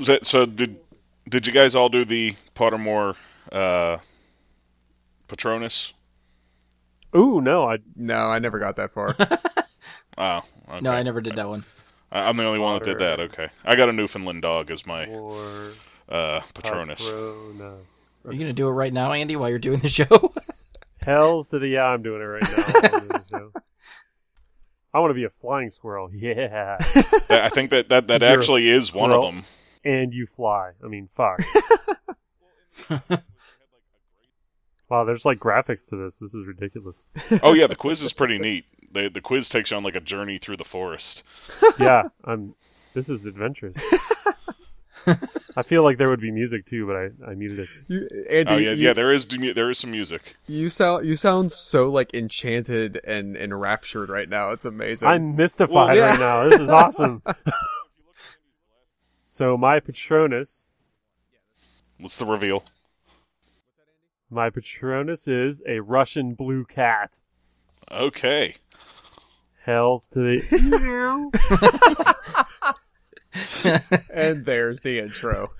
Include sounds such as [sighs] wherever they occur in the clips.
Was that so? Did did you guys all do the Pottermore uh, Patronus? Ooh, no, I No, I never got that far. [laughs] Oh, okay. No, I never did that one. I- I'm the only one that did that. Okay, I got a Newfoundland dog as my or uh, Patronus. Patronus. Are you gonna do it right now, Andy, while you're doing the show? [laughs] Hells to the yeah, I'm doing it right now. I'm doing the show. I want to be a flying squirrel. Yeah, I think that that, that Is there actually is one of them. And you fly. I mean, fuck. [laughs] wow, there's like graphics to this. This is ridiculous. [laughs] Oh yeah, the quiz is pretty neat. The the quiz takes you on like a journey through the forest. [laughs] Yeah, I'm. This is adventurous. I feel like there would be music too, but I, I muted it. you, Andy, Oh yeah, you, yeah. There is there is some music. you sound you sound so like enchanted and enraptured right now. It's amazing. I'm mystified Well, yeah. right now. This is awesome. So my Patronus, What's the reveal? my Patronus is a Russian blue cat. Okay. Hells to the Meow [laughs] and there's the intro.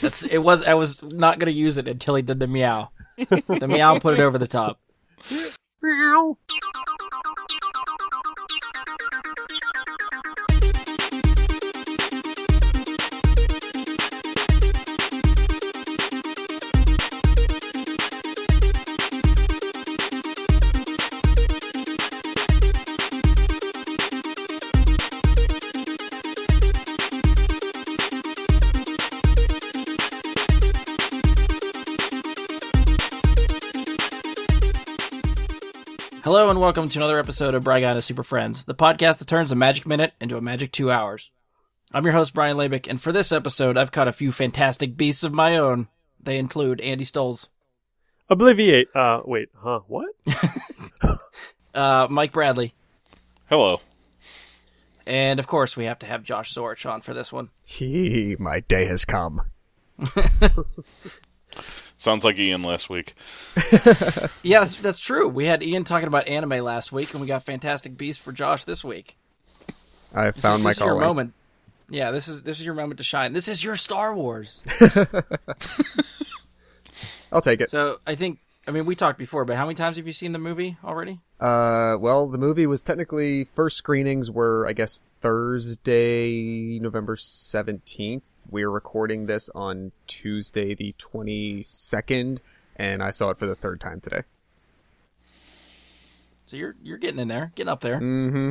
That's it. Was I was not gonna use it until he did the meow. The meow put it over the top. Hello and welcome to another episode of Bragana Super Friends, the podcast that turns a magic minute into a magic two hours. I'm your host Brian Labick, and for this episode, I've caught a few fantastic beasts of my own. They include Andy Stoles, Obliviate. Uh, wait, huh? What? [laughs] [laughs] uh, Mike Bradley, Hello. and of course, we have to have Josh Zorich on for this one. He, my day has come. [laughs] Sounds like Ian last week. [laughs] Yeah, that's, that's true. We had Ian talking about anime last week, and we got Fantastic Beasts for Josh this week. I This found is, my this is your moment. Yeah, this is this is your moment to shine. This is your Star Wars. [laughs] I'll take it. So I think I mean we talked before, but how many times have you seen the movie already? Uh, well, the movie was technically first screenings were I guess Thursday, November seventeenth. We are recording this on Tuesday, the twenty second, and I saw it for the third time today. So you're you're getting in there, getting up there. Mm-hmm.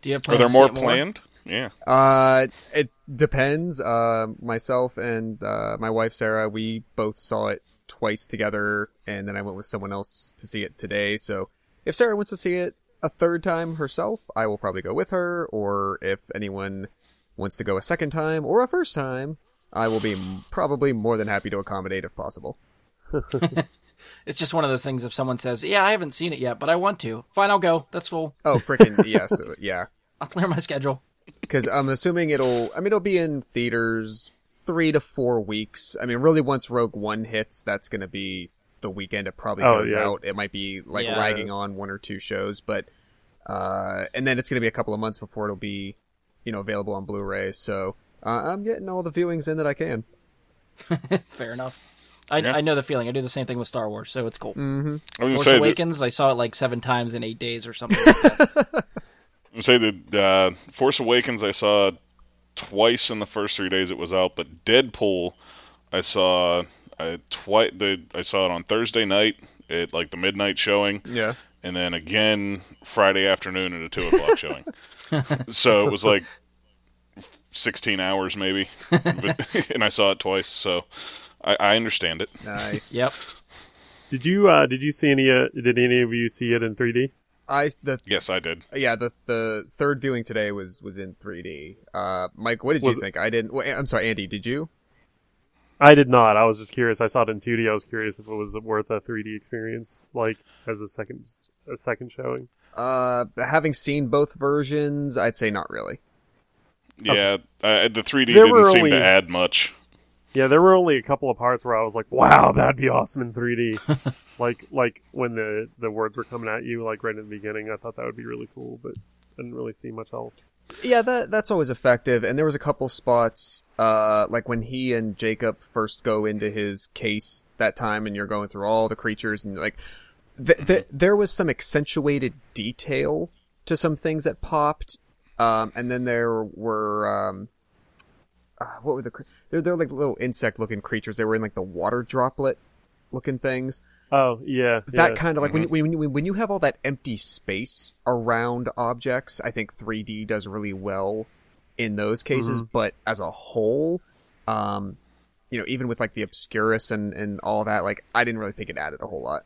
Do you have Are there to see more planned? Yeah. Uh, it depends. Uh, myself and uh, my wife Sarah, we both saw it twice together, and then I went with someone else to see it today. So if Sarah wants to see it a third time herself, I will probably go with her. Or if anyone wants to go a second time or a first time, I will be m- probably more than happy to accommodate if possible. [laughs] It's just one of those things. If someone says, "Yeah, I haven't seen it yet, but I want to," fine, I'll go. That's cool. Oh, freaking [laughs] yes, yeah. I'll clear my schedule. because I'm assuming it'll. I mean, it'll be in theaters three to four weeks. I mean, really, once Rogue One hits, that's going to be the weekend it probably Oh, goes yeah. out. It might be like Yeah. lagging on one or two shows, but uh, and then it's going to be a couple of months before it'll be, you know, available on Blu-ray. So uh, I'm getting all the viewings in that I can. [laughs] Fair enough. I, Yeah. I know the feeling. I do the same thing with Star Wars, so it's cool. Mm-hmm. I Force gonna that, Awakens, I saw it like seven times in eight days or something. like [laughs] that. I was say that uh, Force Awakens I saw twice in the first three days it was out, but Deadpool I saw uh, twice. The I saw it on Thursday night at like the midnight showing, Yeah. And then again Friday afternoon at a two o'clock [laughs] showing. so it was like sixteen hours maybe, but, [laughs] and I saw it twice. So I, I understand it. Nice. yep. Did you uh did you see any uh, did any of you see it in 3D? I the Yes, I did. yeah the the third viewing today was was in 3D. Uh, Mike, what did Was you it- think? I didn't. Wait, I'm sorry, Andy. Did you? I did not. I was just curious. I saw it in 2D. I was curious if it was worth a 3D experience, like as a second a second showing. Uh, having seen both versions, I'd say not really. Yeah, uh, the 3D There didn't seem only- to add much. Yeah, there were only a couple of parts where I was like, "Wow, that'd be awesome in 3D." [laughs] like like when the the words were coming at you, like right in the beginning. I thought that would be really cool, but didn't really see much else. Yeah, that that's always effective. And there was a couple spots, uh, like when he and Jacob first go into his case that time, and you're going through all the creatures, and like, th- th- there was some accentuated detail to some things that popped. Um, and then there were, um, uh, what were the? They're they're like little insect-looking creatures. They were in like the water droplet-looking things Oh yeah, that yeah. kind of like when, when when when you have all that empty space around objects, I think 3D does really well in those cases. But as a whole, um, you know, even with like the obscurus and and all that, like I didn't really think it added a whole lot.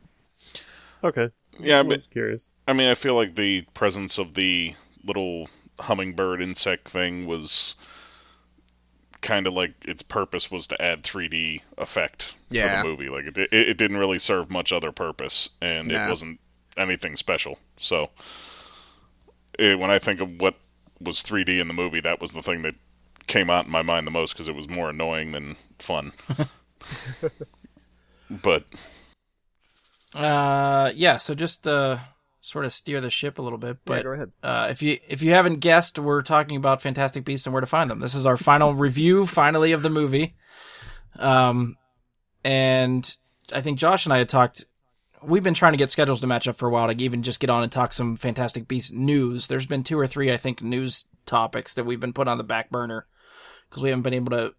Okay. Yeah, I'm but just curious. I mean, I feel like the presence of the little hummingbird insect thing was kind of like its purpose was to add 3D effect Yeah. for the movie. Like it, it, it didn't really serve much other purpose, and No. it wasn't anything special. So, it, when I think of what was 3D in the movie, that was the thing that came out in my mind the most because it was more annoying than fun. [laughs] but Uh, yeah. So just uh, sort of steer the ship a little bit, yeah, but go ahead. Uh, if you if you haven't guessed, we're talking about Fantastic Beasts and where to find them. This is our final [laughs] review, finally, of the movie. Um, and I think Josh and I had talked. We've been trying to get schedules to match up for a while to even just get on and talk some Fantastic Beasts news. There's been two or three, I think, news topics that we've been put on the back burner because we haven't been able to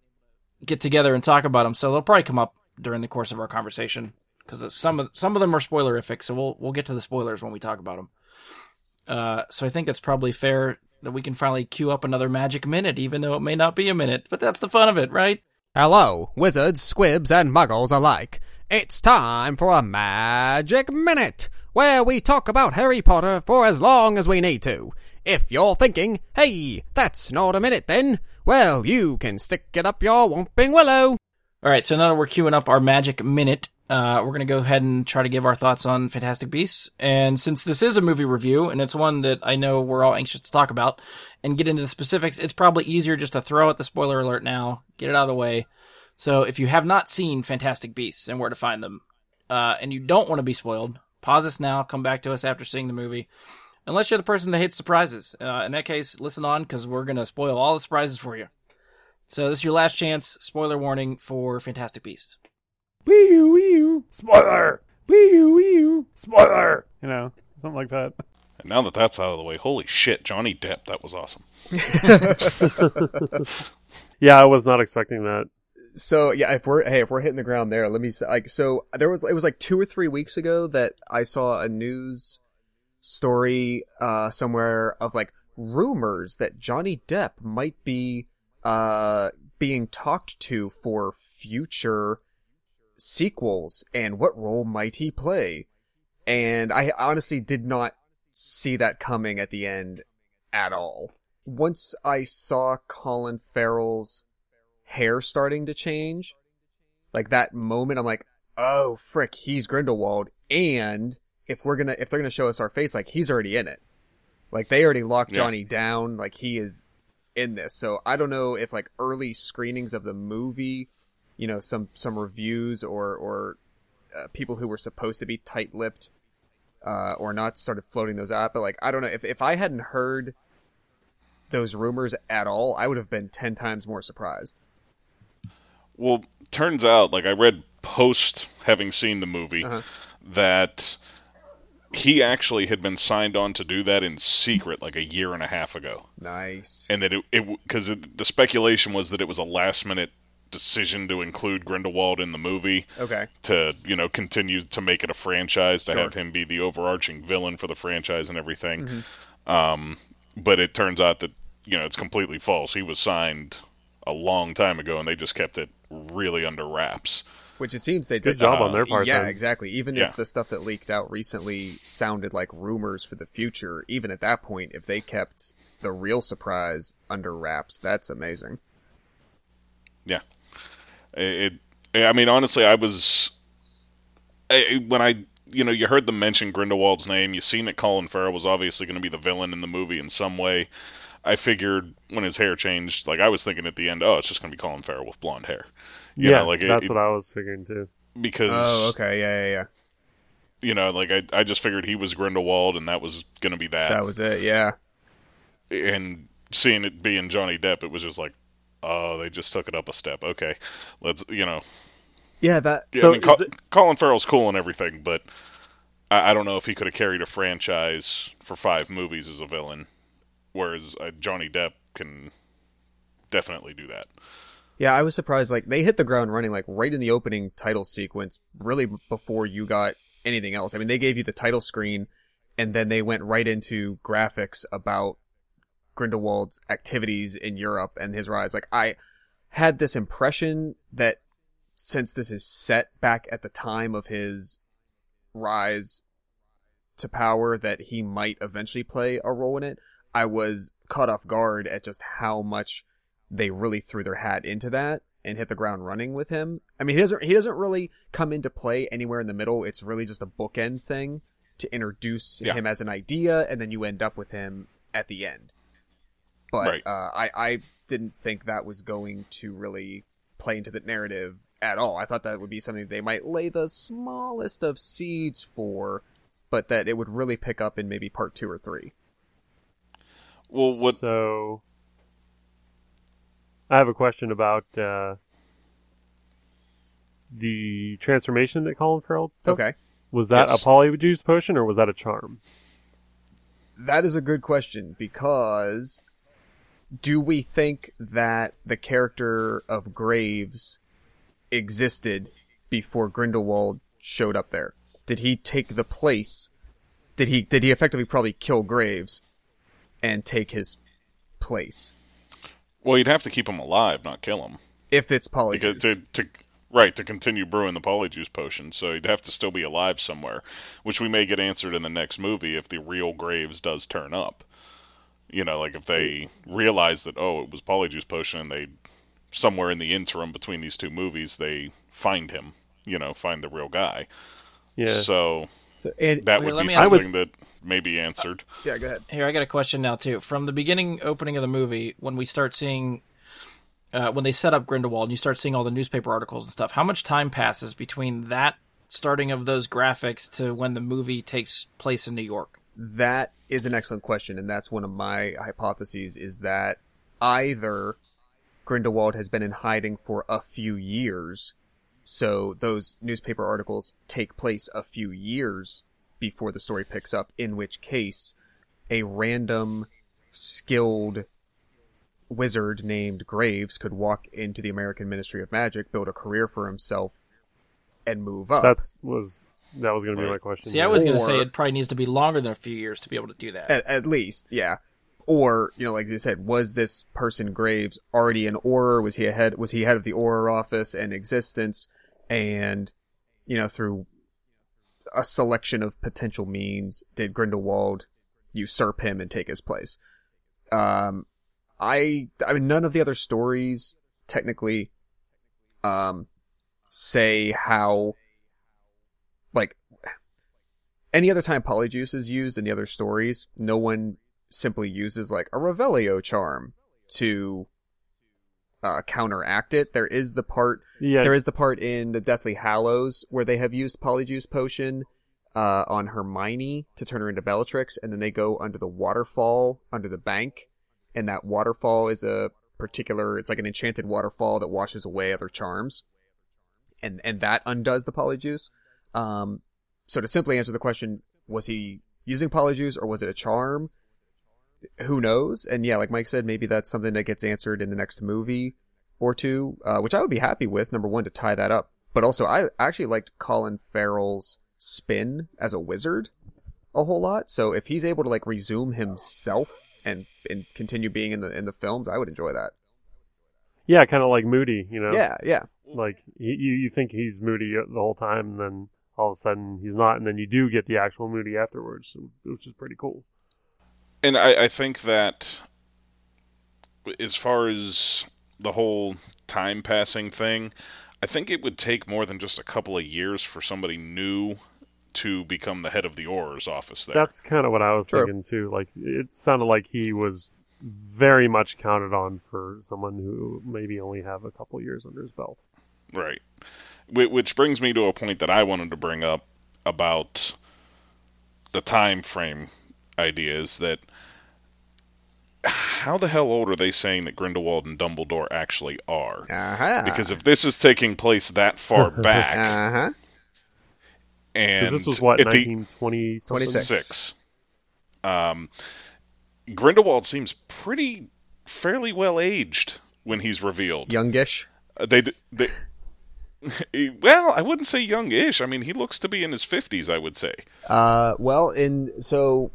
get together and talk about them. So they'll probably come up during the course of our conversation because some of some of them are spoilerific. So we'll we'll get to the spoilers when we talk about them. Uh, so I think it's probably fair that we can finally queue up another magic minute, even though it may not be a minute. But that's the fun of it, right? Hello, wizards, squibs, and muggles alike. It's time for a magic minute, where we talk about Harry Potter for as long as we need to. If you're thinking, hey, that's not a minute then, well, you can stick it up your whomping willow. All right, so now that we're queuing up our magic minute, uh, we're gonna go ahead and try to give our thoughts on Fantastic Beasts. And since this is a movie review, and it's one that I know we're all anxious to talk about and get into the specifics, it's probably easier just to throw out the spoiler alert now, get it out of the way. So if you have not seen Fantastic Beasts and where to find them, uh, and you don't want to be spoiled, pause this now, come back to us after seeing the movie. Unless you're the person that hates surprises. Uh, in that case, listen on because we're gonna spoil all the surprises for you. So this is your last chance. Spoiler warning for Fantastic Beasts. Wee wee spoiler. Wee wee spoiler. You know, something like that. and now that that's out of the way, holy shit, Johnny Depp, that was awesome. [laughs] Yeah, I was not expecting that. So yeah, if we're hey, if we're hitting the ground there, let me say like so there was it was like two or three weeks ago that I saw a news story uh somewhere of like rumors that Johnny Depp might be uh being talked to for future sequels and what role might he play? And I honestly did not see that coming at the end at all. Once I saw Colin Farrell's hair starting to change, like that moment, I'm like, oh frick, he's Grindelwald. And if we're gonna, if they're gonna show us our face, like he's already in it. Like they already locked Yeah. Johnny down. Like he is in this. So I don't know if like early screenings of the movie, you know, some some reviews or or uh, people who were supposed to be tight-lipped uh, or not started floating those out. But like I don't know if if I hadn't heard those rumors at all, I would have been ten times more surprised. Well, turns out, like I read post having seen the movie, Uh-huh. that he actually had been signed on to do that in secret like a year and a half ago, Nice. and that it because the speculation was that it was a last minute decision to include Grindelwald in the movie Okay. to you know continue to make it a franchise to Sure. have him be the overarching villain for the franchise and everything. Mhm. Um, but it turns out that you know it's completely false. He was signed a long time ago, and they just kept it really under wraps. Which it seems they Good did. job Uh, on their part. yeah, then. exactly. Even Yeah. if the stuff that leaked out recently sounded like rumors for the future, even at that point, if they kept the real surprise under wraps, that's amazing. It, it I mean, honestly, I was I, when I you know you heard them mention Grindelwald's name, you seen that Colin Farrell was obviously going to be the villain in the movie in some way. I figured when his hair changed, like I was thinking at the end, oh, it's just going to be Colin Farrell with blonde hair. You Yeah, know, like it- that's it- what I was figuring too. Because Oh, okay. Yeah, yeah, yeah. you know, like I, I just figured he was Grindelwald, and that was going to be that. That was it. Yeah. and seeing it being Johnny Depp, it was just like, oh, they just took it up a step. Okay, let's you know. Yeah, that Yeah, So I mean, Col- it- Colin Farrell's cool and everything, but I, I don't know if he could have carried a franchise for five movies as a villain, whereas uh, Johnny Depp can definitely do that. Yeah, I was surprised. Like they hit the ground running, like right in the opening title sequence, really before you got anything else. I mean, they gave you the title screen, and then they went right into graphics about Grindelwald's activities in Europe and his rise. Like I had this impression that since this is set back at the time of his rise to power, that he might eventually play a role in it. I was caught off guard at just how much they really threw their hat into that and hit the ground running with him. I mean, he doesn't he doesn't really come into play anywhere in the middle. It's really just a bookend thing to introduce Yeah. him as an idea, and then you end up with him at the end. But Right. uh, I I didn't think that was going to really play into the narrative at all. I thought that would be something they might lay the smallest of seeds for, but that it would really pick up in maybe part two or three. Well, what So, I have a question about uh, the transformation that Colin Farrell took. Okay. Was that Yes. a polyjuice potion or was that a charm? That is a good question because do we think that the character of Graves existed before Grindelwald showed up there? Did he take the place? Did he did he effectively probably kill Graves and take his place? well, you'd have to keep him alive, not kill him, If it's because polyjuice. to, to right to continue brewing the polyjuice potion. So he'd have to still be alive somewhere, which we may get answered in the next movie if the real Graves does turn up. You know, like if they realize that oh, it was polyjuice potion, and they somewhere in the interim between these two movies they find him. You know, find the real guy. Yeah. So So, and that Wait, would be me ask- something that may be answered. yeah, go ahead. Here, I got a question now too. From the beginning opening of the movie, when we start seeing, uh, when they set up Grindelwald, and you start seeing all the newspaper articles and stuff. How much time passes between that starting of those graphics to when the movie takes place in New York? That is an excellent question, and that's one of my hypotheses is that either Grindelwald has been in hiding for a few years, so those newspaper articles take place a few years before the story picks up, in which case a random skilled wizard named Graves could walk into the American Ministry of Magic, build a career for himself, and move up. That's was that was going to be my question. See, I was going to say it probably needs to be longer than a few years to be able to do that. At, at least, yeah. Or, you know, like you said, was this person Graves already an Auror? Was he ahead, was he head of the Auror office and existence? And, you know, through a selection of potential means, did Grindelwald usurp him and take his place? Um, I, I mean, none of the other stories technically, um, say how, like, any other time polyjuice is used in the other stories, no one simply uses like a Revelio charm to uh, counteract it. There is the part yeah, there is the part in the Deathly Hallows where they have used Polyjuice Potion uh, on Hermione to turn her into Bellatrix, and then they go under the waterfall under the bank, and that waterfall is a particular. It's like an enchanted waterfall that washes away other charms, and and that undoes the Polyjuice. Um, so to simply answer the question, was he using Polyjuice or was it a charm? Who knows? And yeah, like Mike said, maybe that's something that gets answered in the next movie or two, uh, which I would be happy with. Number one, to tie that up, but also I actually liked Colin Farrell's spin as a wizard a whole lot. So if he's able to like resume himself and and continue being in the in the films, I would enjoy that. yeah, kind of like Moody. You know, Yeah, yeah, like you you you think he's Moody the whole time, and then all of a sudden he's not, and then you do get the actual Moody afterwards, which is pretty cool. And I, I think that as far as the whole time passing thing, I think it would take more than just a couple of years for somebody new to become the head of the Auror's office there. That's kind of what I was True. thinking too. Like it sounded like he was very much counted on for someone who maybe only have a couple years under his belt. Right. Wh- Which brings me to a point that I wanted to bring up about the time frame idea is that how the hell old are they saying that Grindelwald and Dumbledore actually are? Uh-huh. Because if this is taking place that far [laughs] back, Uh-huh. and this was what if he- 1920 26. six. Um, Grindelwald seems pretty fairly well aged when he's revealed. Youngish. Uh, They, they, [laughs] well, I wouldn't say youngish. I mean, he looks to be in his fifties. I would say. Uh, well, in so.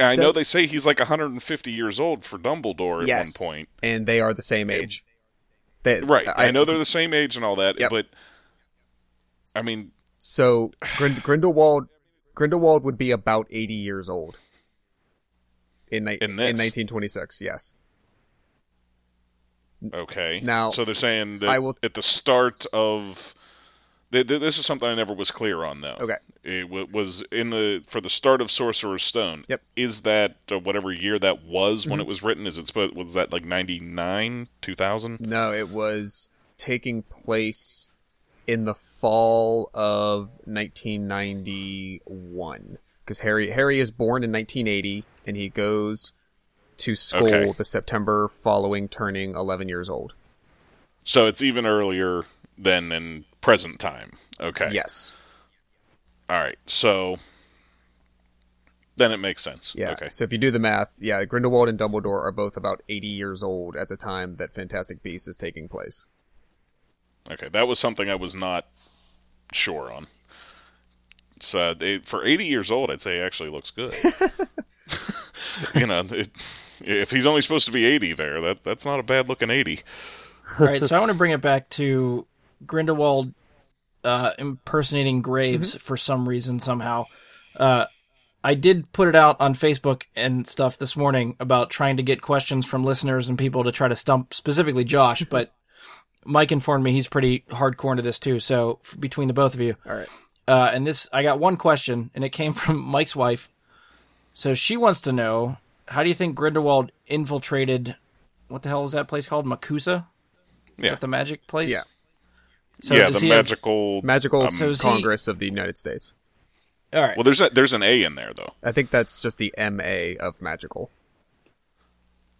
I know they say he's like 150 years old for Dumbledore at yes, one and they are the same age. They, Right. I, know they're the same age and all that, Yep. but I mean, So Grind- Grindelwald, Grindelwald would be about eighty years old. In, ni- [sighs] In in 1926, yes. Okay. Now, so they're saying that I will- at the start of th- th- this is something I never was clear on though. Okay. It was in the for the start of Sorcerer's Stone. Yep. Is that uh, whatever year that was when Mhm. it was written? Is it supposed was that like 99, 2000? No, it was taking place in the fall of 1991 because Harry Harry is born in 1980 and he goes to school Okay. the September following turning 11 years old. So it's even earlier than in present time. Okay. Yes. All right. So then it makes sense. Yeah. Okay. So if you do the math, yeah, Grindelwald and Dumbledore are both about 80 years old at the time that Fantastic Beasts is taking place. Okay, that was something I was not sure on. So uh, they, for 80 years old, I'd say he actually looks good. [laughs] [laughs] you know, it, if he's only supposed to be 80 there, that that's not a bad looking 80. All right, so I want to bring it back to Grindelwald uh, impersonating Graves for some reason somehow. Uh, I did put it out on Facebook and stuff this morning about trying to get questions from listeners and people to try to stump specifically Josh, [laughs] but Mike informed me he's pretty hardcore into this too. So f- between the both of you, All right. uh, and this, I got one question, and it came [laughs] from Mike's wife. So she wants to know, how do you think Grindelwald infiltrated? What the hell is that place called? MACUSA? Is Yeah. that the magic place? Yeah. So yeah, the he have- magical. Magical um, So is he- Congress of the United States. all right. well, there's a, there's an A in there though. I think that's just the MA of magical.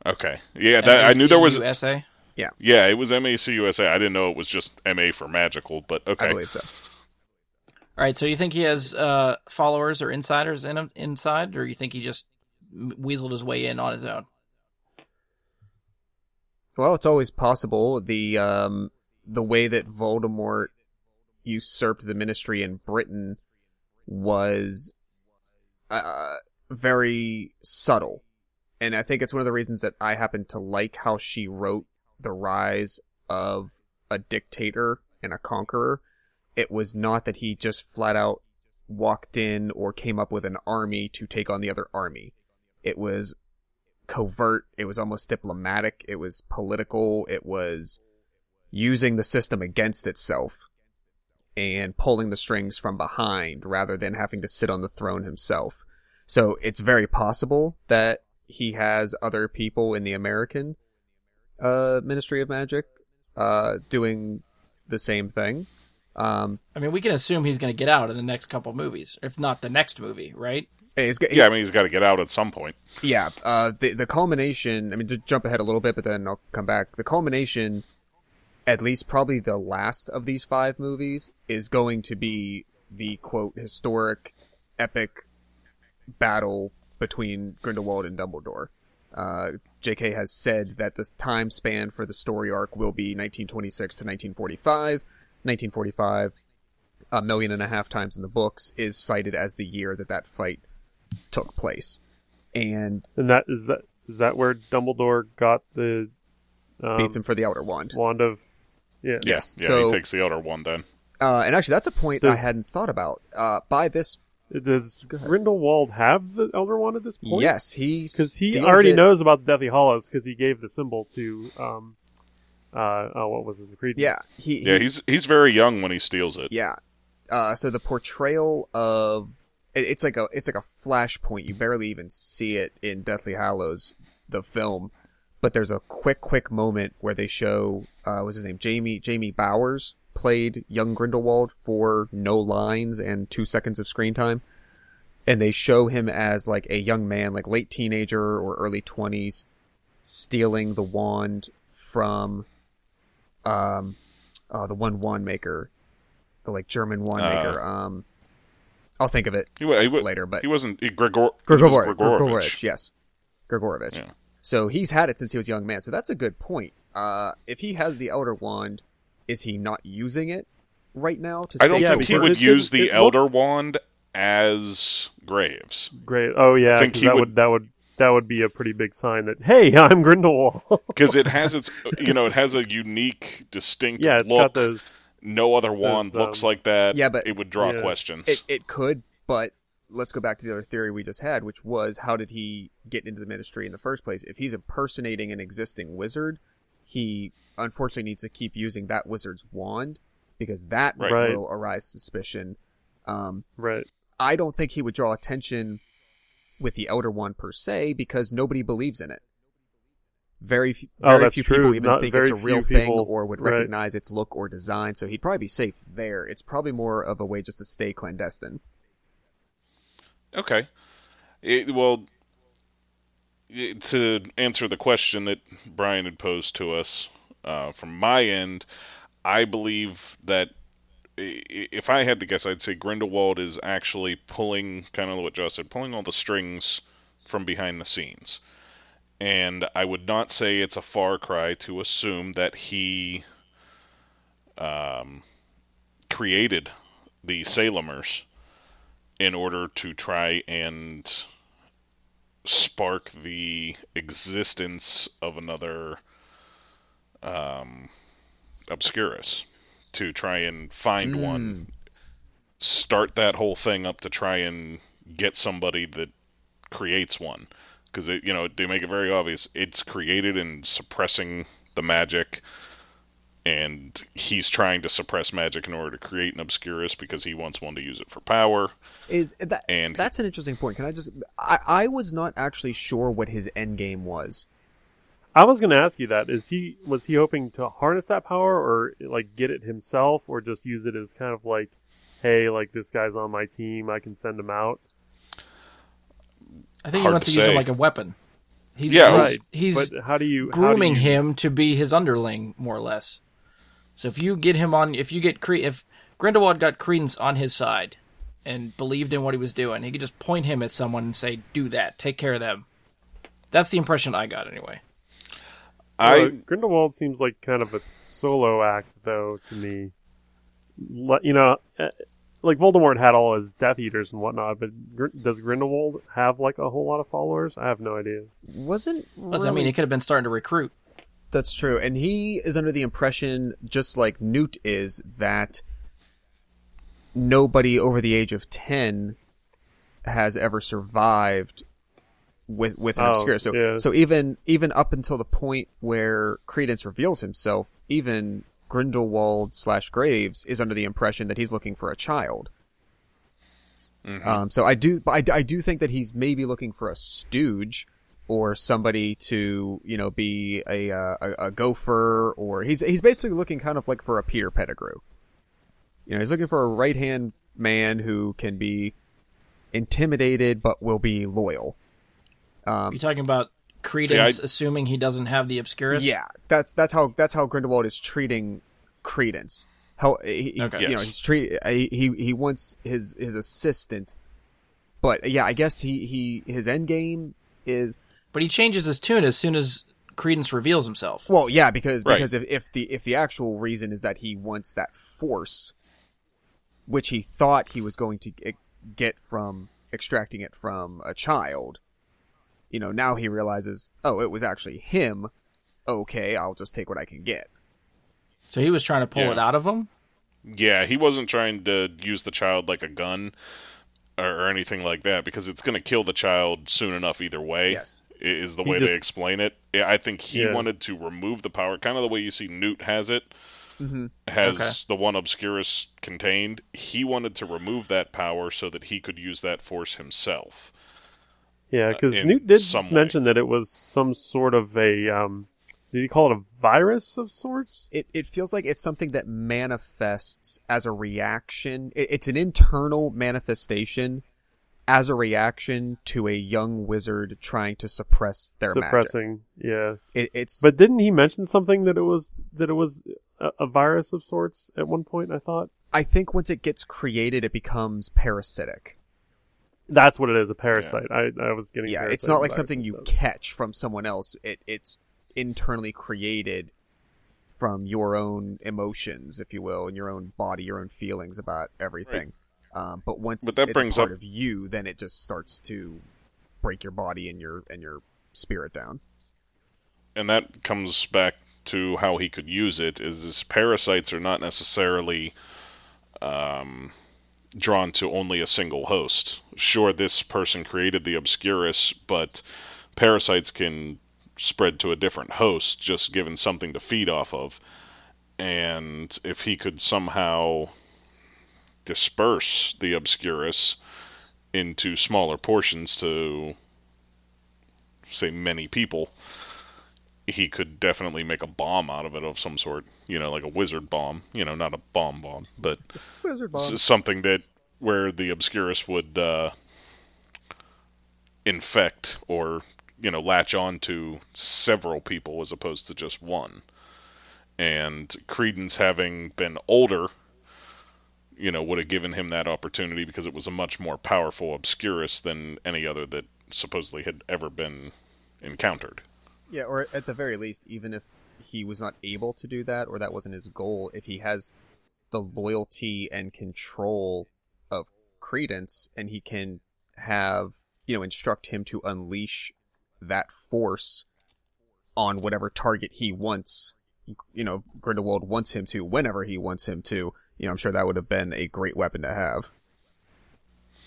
Okay. Yeah, that, I knew there was. USA. Yeah, Yeah, it was MACUSA. I didn't know it was just MA for magical, but okay. I believe so. All right. So you think he has uh, followers or insiders in him, inside, or you think he just m- weaseled his way in on his own? Well, it's always possible. The um the way that Voldemort usurped the ministry in Britain was uh very subtle. And I think it's one of the reasons that I happen to like how she wrote the rise of a dictator and a conqueror. It was not that he just flat out walked in or came up with an army to take on the other army. It was covert, it was almost diplomatic, it was political, it was using the system against itself and pulling the strings from behind rather than having to sit on the throne himself. So it's very possible that he has other people in the American uh, Ministry of Magic uh, doing the same thing. Um, I mean, we can assume he's going to get out in the next couple movies, if not the next movie, right? G- Yeah, I mean he's got to get out at some point. Yeah, uh, the the culmination. I mean, to jump ahead a little bit, but then I'll come back. The culmination, at least probably the last of these five movies, is going to be the quote historic, epic battle between Grindelwald and Dumbledore. Uh, J.K. has said that the time span for the story arc will be 1926 to 1945. 1945, a million and a half times in the books, is cited as the year that that fight took place. And And that is that is that where Dumbledore got the um, beats him for the Elder Wand. wand of yeah. Yeah, Yes, Yeah, so- he takes the other one then. Uh, and actually, that's a point I hadn't thought about. Uh, by this, Does Grindelwald have the Elder Wand at this point? yes, he's because he already it- knows about the Deathly Hallows because he gave the symbol to um uh oh, what was it the Credence? Yeah, he, Yeah, he's he's very young when he steals it. yeah. Uh, so the portrayal of it, it's like a it's like a flashpoint. You barely even see it in Deathly Hallows, the film, but there's a quick quick moment where they show uh, what's his name Jamie Jamie Bowers played young Grindelwald for no lines and two seconds of screen time. and they show him as like a young man, like late teenager or early twenties, stealing the wand from, um, oh, the one wand maker, the like German wand Uh, maker. Um, I'll think of it He, wa- he, later, but he wasn't he, Gregor, Grigor- was Gregorovitch. Gregorovitch, yes, Gregorovitch. Yeah. So he's had it since he was a young man. So that's a good point. Uh, if he has the Elder Wand, is he not using it right now? To I don't stay Yeah, think he would use the Elder looked- Wand as Graves. Great. Oh yeah, think 'cause that would- would... that would that would be a pretty big sign that hey, [laughs] I'm Grindelwald. [laughs] because it has [laughs] its you know it has a unique distinct yeah, it's look got those. No other wand those, looks um, like that Yeah, but- it would draw Yeah. questions It it could, but let's go back to the other theory we just had, which was how did he get into the ministry in the first place? If he's impersonating an existing wizard, he unfortunately needs to keep using that wizard's wand because that Right. Right. will arise suspicion. Um, Right. I don't think he would draw attention with the Elder Wand per se because nobody believes in it. Very, few, Oh, very that's few true. people even Not think it's a real thing people- or would right. recognize its look or design, so he'd probably be safe there. It's probably more of a way just to stay clandestine. okay it, well it- to answer the question that brian had posed to us uh, from my end i believe that i- i- if I had to guess, I'd say Grindelwald is actually pulling, kind of what Josh said, pulling all the strings from behind the scenes. And I would not say it's a far cry to assume that he um, created the Salemers in order to try and spark the existence of another um, Obscurus to try and find one, start that whole thing up to try and get somebody that creates one. Because you know they make it very obvious it's created and suppressing the magic, and he's trying to suppress magic in order to create an Obscurus because he wants one to use it for power. Is that And- that's an interesting point? Can I just? I I was not actually sure what his end game was. I was going to ask you that. Is he was he hoping to harness that power, or like get it himself, or just use it as kind of like, hey, like this guy's on my team, I can send him out. I think he wants to to, use say. him like a weapon. He's, Yeah, he's, right. he's but how do you how do grooming you- him to be his underling, more or less. So if you get him on, if you get Cre- if Grindelwald got Credence on his side and believed in what he was doing, he could just point him at someone and say, "Do that, take care of them." That's the impression I got, anyway. I Well, Grindelwald seems like kind of a solo act, though, to me. Le- You know, like Voldemort had all his Death Eaters and whatnot, but Gr- does Grindelwald have like a whole lot of followers? I have no idea. Wasn't Plus, I mean, he could have been starting to recruit. That's true. And he is under the impression, just like Newt is, that nobody over the age of 10 has ever survived with with an Oh, obscure. So yeah. so even even up until the point where Credence reveals himself, even Grindelwald slash Graves is under the impression that he's looking for a child. Mhm. Um, so I do, but I, I do think that he's maybe looking for a stooge or somebody to, you know, be a, uh, a, a gopher or he's, he's basically looking kind of like for a Peter Pettigrew. You know, he's looking for a right hand man who can be intimidated but will be loyal. Um, You're talking about Credence assuming he doesn't have the Obscurus. yeah, that's that's how that's how Grindelwald is treating Credence. How he, he- Okay. you know he's treat he he he wants his his assistant, but yeah, I guess he he his end game is but he changes his tune as soon as Credence reveals himself. well, yeah, because Right. because if if the if the actual reason is that he wants that force, which he thought he was going to get from extracting it from a child, you know, now he realizes, oh, it was actually him. Okay, I'll just take what I can get. So he was trying to pull Yeah. it out of him. Yeah, he wasn't trying to use the child like a gun or, or anything like that because it's going to kill the child soon enough either way. Yes. i- Is the He way just- they explain it. I think he Yeah. wanted to remove the power, kind of the way you see Newt has it, Mm-hmm. has Okay. the one Obscurus contained. He wanted to remove that power so that he could use that force himself. Yeah, because in Newt did some way. mention that it was some sort of a. Um, did he call it a virus of sorts? it, it feels like it's something that manifests as a reaction. It, it's an internal manifestation as a reaction to a young wizard trying to suppress their magic. suppressing. Yeah, It, it's but didn't he mention something that it was that it was a, a virus of sorts at one point? I thought I think once it gets created, it becomes parasitic. That's what it is—a parasite. I I was getting Yeah, it's not like something you stuff. catch from someone else. It it's internally created from your own emotions, if you will, and your own body, your own feelings about everything. Um, but once But that it's brings a part up- of you, then it just starts to break your body and your and your spirit down. and that comes back to how he could use it is his parasites are not necessarily um, drawn to only a single host. Sure this person created the obscurus but parasites can spread to a different host just given something to feed off of. And if he could somehow disperse the obscurus into smaller portions to say many people he could definitely make a bomb out of it of some sort, you know, like a wizard bomb, you know, not a bomb bomb, but Wizard s- something that where the obscurus would uh, infect or you know latch on to several people as opposed to just one. And Credence having been older, you know, would have given him that opportunity because it was a much more powerful obscurus than any other that supposedly had ever been encountered. Yeah, or at the very least, even if he was not able to do that, or that wasn't his goal, if he has the loyalty and control of Credence, and he can have, you know, instruct him to unleash that force on whatever target he wants, you know, Grindelwald wants him to, whenever he wants him to, you know, I'm sure that would have been a great weapon to have.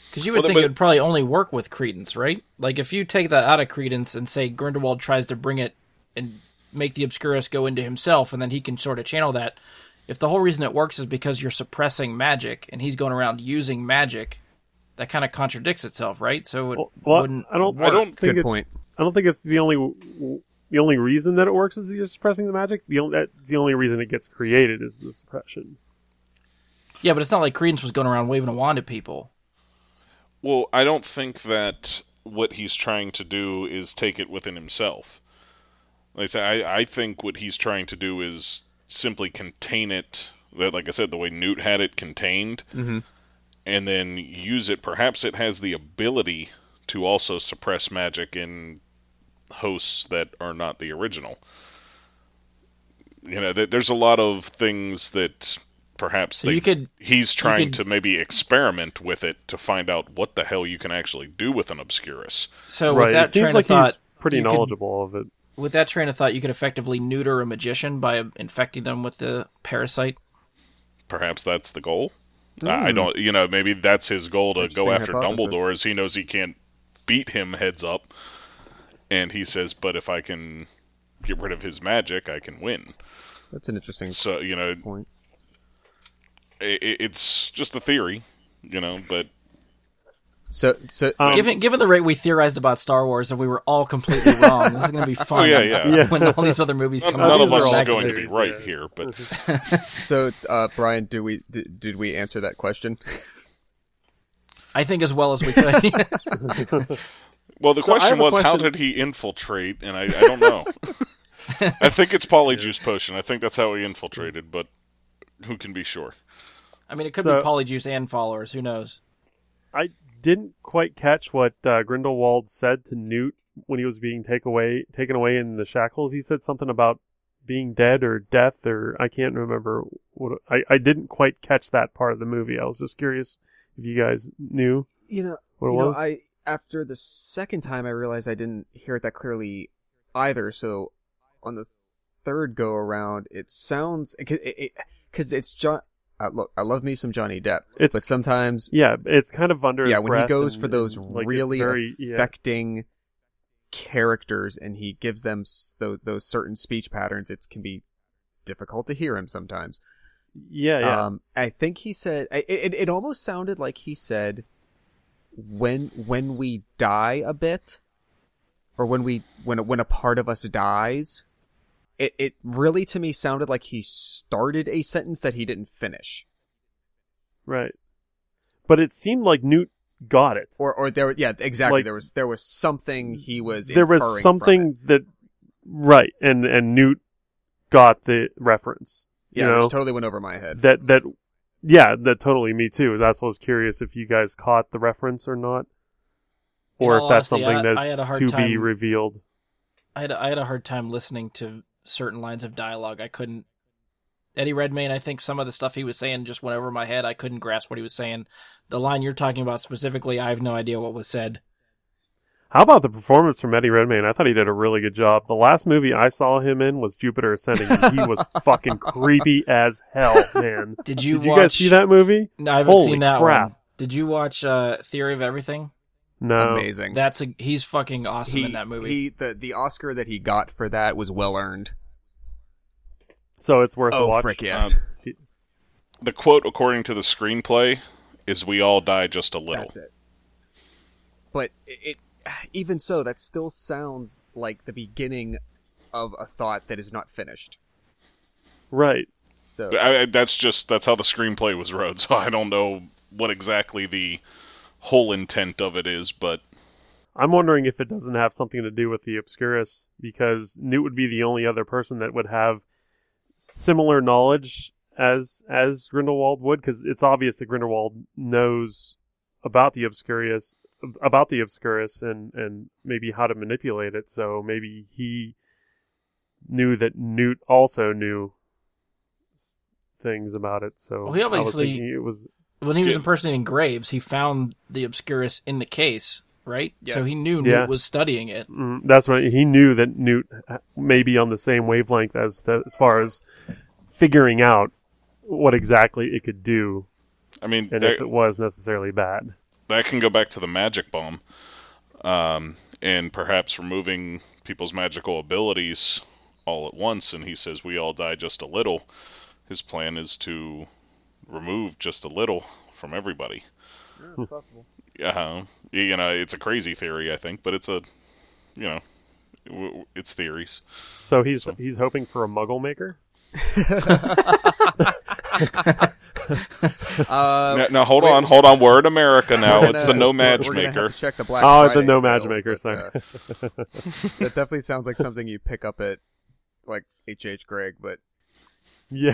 Because you would Well, think but- it would probably only work with Credence, right? Like if you take that out of Credence and say Grindelwald tries to bring it and make the Obscurus go into himself, and then he can sort of channel that. If the whole reason it works is because you're suppressing magic and he's going around using magic, that kind of contradicts itself, right? So it Well, well, wouldn't. I don't. I don't- think Good it's, point. I don't think it's the only the only reason that it works is you're suppressing the magic. The only that, the only reason it gets created is the suppression. Yeah, but it's not like Credence was going around waving a wand at people. Well, I don't think that what he's trying to do is take it within himself. Like I say, I, I think what he's trying to do is simply contain it. That, like I said, the way Newt had it contained, Mm-hmm. and then use it. Perhaps it has the ability to also suppress magic in hosts that are not the original. You know, th- there's a lot of things that perhaps So they you could he's trying could- to maybe experiment with it to find out what the hell you can actually do with an obscurus. so right. with that it seems train like of thought, he's pretty you could- knowledgeable of it. with that train of thought, you could effectively neuter a magician by infecting them with the parasite. Perhaps that's the goal. I I hmm. don't, you know, maybe that's his goal to go after hypothesis. Dumbledore, as he knows he can't beat him heads up, and he says, "But if I can get rid of his magic, I can win." That's an interesting So you know, point. I i- it's just a theory, you know, but So, so Um, given given the rate we theorized about Star Wars and we were all completely wrong, this is going to be [laughs] fun. Oh, yeah, yeah. Yeah. [laughs] When all these other movies none, come none out, of us are all going to be right yeah. here. But [laughs] So, uh, Brian, do we did, did we answer that question? I think as well as we could. well, the So question have a was, how did he infiltrate? And I, I don't know. I think it's Polyjuice Potion. I think that's how he infiltrated, but who can be sure? I mean, it could So- be Polyjuice and followers. Who knows? I didn't quite catch what uh, Grindelwald said to Newt when he was being take away, taken away in the shackles. He said something about being dead or death, or I can't remember. What I, I didn't quite catch that part of the movie. I was just curious if you guys knew You know, what it you know, was. I after the second time I realized I didn't hear it that clearly either. So on the third go around, it sounds because it, it, it's John. Uh, look, I love me some Johnny Depp, it's but sometimes yeah, it's kind of under. yeah, when he goes and- for those and, like, really very, yeah. affecting characters and he gives them s- those, those certain speech patterns, it can be difficult to hear him sometimes. yeah, yeah. Um, I think he said it, it. It almost sounded like he said, "When when we die a bit, or when we when when a part of us dies." It it really to me sounded like he started a sentence that he didn't finish. Right. But it seemed like Newt got it. Or or there yeah exactly Like- there was there was something he was there was inferring from something it. that right, and and Newt got the reference. yeah you know, which totally went over my head. that that yeah, that totally me too. That's what I was curious if you guys caught the reference or not, or if that's honesty, something I- I that's had a hard to be revealed. I had I had a hard time listening to certain lines of dialogue. I couldn't. Eddie Redmayne, I think some of the stuff he was saying just went over my head. I couldn't grasp what he was saying. The line you're talking about specifically, I have no idea what was said. How about the performance from Eddie Redmayne? I thought he did a really good job. The last movie I saw him in was Jupiter Ascending. he was [laughs] fucking creepy as hell, man. Did you Did you watch? guys see that movie? No, I haven't Holy seen that crap. one. Did you watch uh, Theory of Everything? No. Amazing. That's a he's fucking awesome he, in that movie. He the the Oscar that he got for that was well earned. So it's worth a Oh watch. frick yes. Um, the quote, according to the screenplay, is "We all die just a little." That's it. But it, it even so that still sounds like the beginning of a thought that is not finished. Right. So I, I- that's just that's how the screenplay was wrote. [laughs] So I don't know what exactly the whole intent of it is, but I'm wondering if it doesn't have something to do with the Obscurus, because Newt would be the only other person that would have similar knowledge as as Grindelwald would, because it's obvious that Grindelwald knows about the Obscurus, about the Obscurus, and and maybe how to manipulate it. So maybe he knew that Newt also knew things about it. So Well, he I was obviously- thinking it was when he was Yeah. impersonating Graves, he found the Obscurus in the case, right? Yes. So he knew Yeah. Newt was studying it. Mm, that's right. He knew that Newt may be on the same wavelength as to, as far as figuring out what exactly it could do, I mean and there- if it was necessarily bad. that can go back to the magic bomb, um, and perhaps removing people's magical abilities all at once. And he says we all die just a little. His plan is to remove just a little from everybody. possible. Uh, you know, it's a crazy theory, I think, but it's a, you know, w- w- it's theories. So he's he's hoping for a Muggle maker. [laughs] [laughs] Uh, now, now, hold wait. on, hold on. We're in America now. we're it's gonna- the no we're- We're matchmaker. have to check the Black Oh, the Friday no sales, matchmaker but, thing. uh, [laughs] that definitely sounds like something you pick up at like H. H. Gregg, but yeah,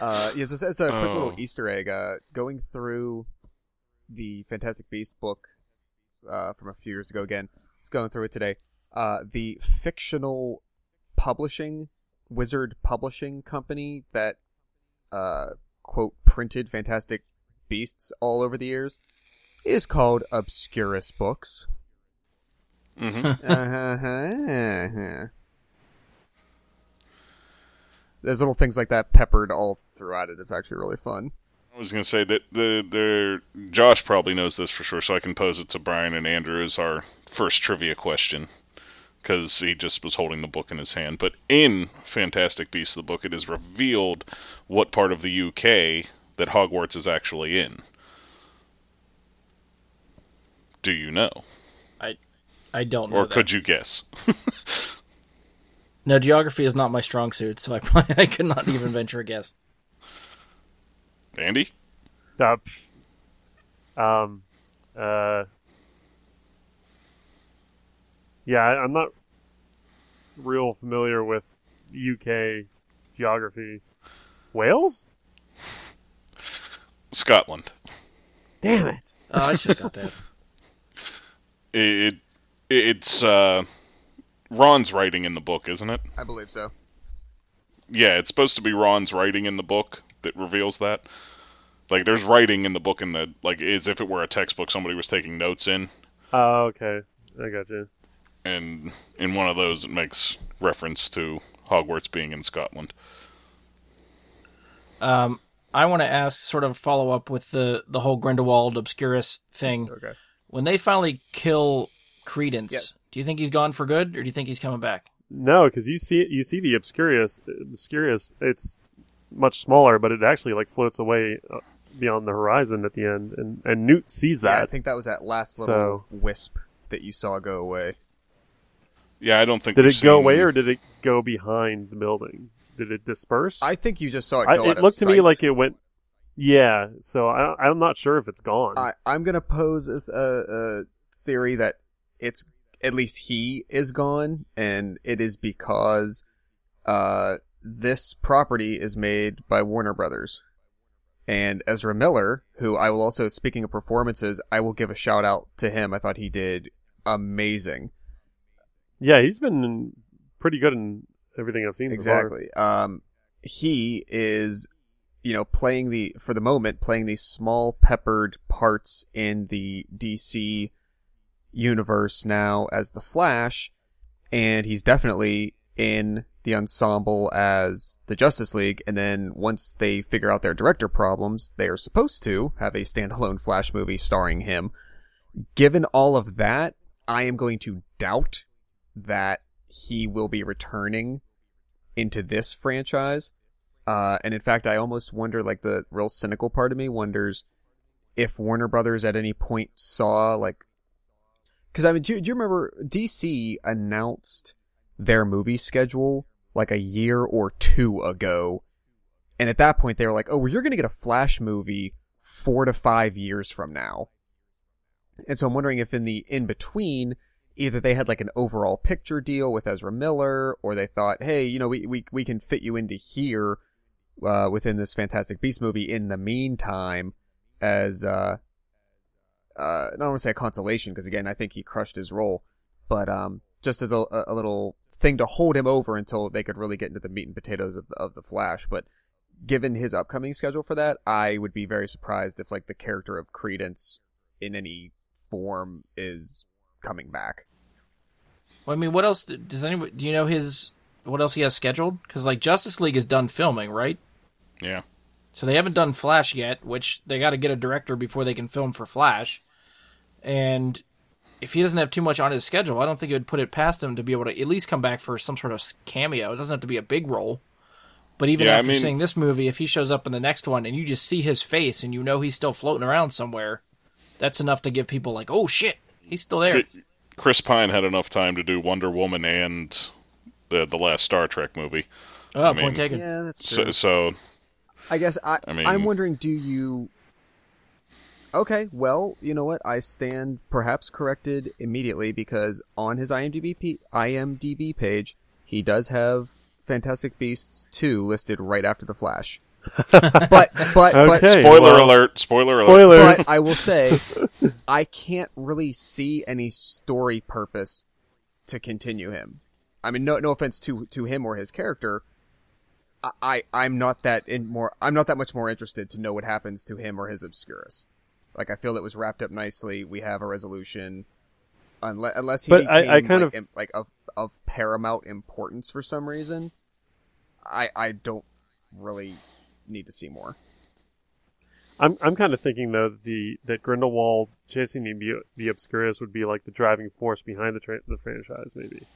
uh, yes, it's, it's a quick little Oh. Easter egg. Uh, going through the Fantastic Beast book uh, from a few years ago again, just going through it today. Uh, the fictional publishing wizard publishing company that uh, quote printed Fantastic Beasts all over the years is called Obscurus Books. hmm [laughs] uh-huh. There's little things like that peppered all throughout it. It's actually really fun. I was gonna say that the the Josh probably knows this for sure, so I can pose it to Brian and Andrew as our first trivia question, because he just was holding the book in his hand. But in Fantastic Beasts, the book, it is revealed what part of the UK that Hogwarts is actually in. Do you know, I I don't know. or that. could you guess? [laughs] No, geography is not my strong suit, so I [laughs] probably I could not even [laughs] venture a guess. Andy? uh, um, uh, yeah, I, I'm not real familiar with UK geography. Wales? Scotland. Damn it! Oh, I should have got that. [laughs] It, it it's uh, Ron's writing in the book, isn't it? I believe so. Yeah, it's supposed to be Ron's writing in the book that reveals that. Like, there's writing in the book in the like as if it were a textbook somebody was taking notes in, Oh, okay, I got you. and in one of those it makes reference to Hogwarts being in Scotland. Um, I want to ask, sort of follow up with the the whole Grindelwald Obscurus thing. Okay. When they finally kill Credence, Yes. Do you think he's gone for good, or do you think he's coming back? No, because you see you see the obscurus. Obscurus, it's much smaller, but it actually like floats away uh, beyond the horizon at the end, and and Newt sees Yeah, I think that was that last little wisp that you saw go away. Yeah, I don't think did it go seen- away or did it go behind the building? Did it disperse? I think you just saw it I- go it out of looked to me like it went. Yeah, so I, I'm not sure if it's gone. I, I'm gonna pose a, a, a theory that it's at least he is gone, and it is because uh, this property is made by Warner Brothers. And Ezra Miller, who I will also, speaking of performances, I will give a shout out to him. I thought he did amazing. yeah, he's been pretty good in everything I've seen. so far. Exactly. Um, he is, you know, playing the for the moment playing these small peppered parts in the DC universe now as the Flash, and he's definitely in the ensemble as the Justice League. And then once they figure out their director problems, they are supposed to have a standalone Flash movie starring him. Given all of that, I am going to doubt that he will be returning into this franchise. Uh, and in fact, I almost wonder, like the real cynical part of me wonders if Warner Brothers at any point saw like, because I mean, do, do you remember DC announced their movie schedule like a year or two ago, and at that point they were like, "Oh, well, you're going to get a Flash movie four to five years from now." And so I'm wondering if in the in between, either they had like an overall picture deal with Ezra Miller, or they thought, hey, you know, we we we can fit you into here uh, within this Fantastic Beast movie. In the meantime, as uh, uh, I don't want to say a consolation because again, I think he crushed his role, but um, just as a, a little thing to hold him over until they could really get into the meat and potatoes of the, of the Flash. But given his upcoming schedule for that, I would be very surprised if like the character of Credence in any form is coming back. Well, I mean, what else does anyone? Do you know his what else he has scheduled? Because like Justice League is done filming, right? Yeah. So they haven't done Flash yet, which they got to get a director before they can film for Flash. And if he doesn't have too much on his schedule, I don't think it would put it past him to be able to at least come back for some sort of cameo. It doesn't have to be a big role. But even Yeah, I after mean- seeing this movie, if he shows up in the next one and you just see his face and you know he's still floating around somewhere, that's enough to give people like, "Oh shit, he's still there." Chris Pine had enough time to do Wonder Woman and the the last Star Trek movie. Oh, mean- point taken. Yeah, that's So, so I guess I, I I mean- am wondering, do you? Okay, well, you know what? I stand perhaps corrected immediately because on his IMDb p- IMDb page, he does have Fantastic Beasts two listed right after the Flash. [laughs] but but but spoiler well, alert! Spoiler alert! Spoiler. but I will say, [laughs] I can't really see any story purpose to continue him. I mean, no, no offense to to him or his character. I, I I'm not that in more. I'm not that much more interested to know what happens to him or his Obscurus. Like I feel it was wrapped up nicely. We have a resolution, unless unless he But I- became I kind like, of- im- like of of paramount importance for some reason. I I don't really need to see more. I'm I'm kind of thinking though that the that Grindelwald chasing the the Obscurus would be like the driving force behind the tra- the franchise, maybe.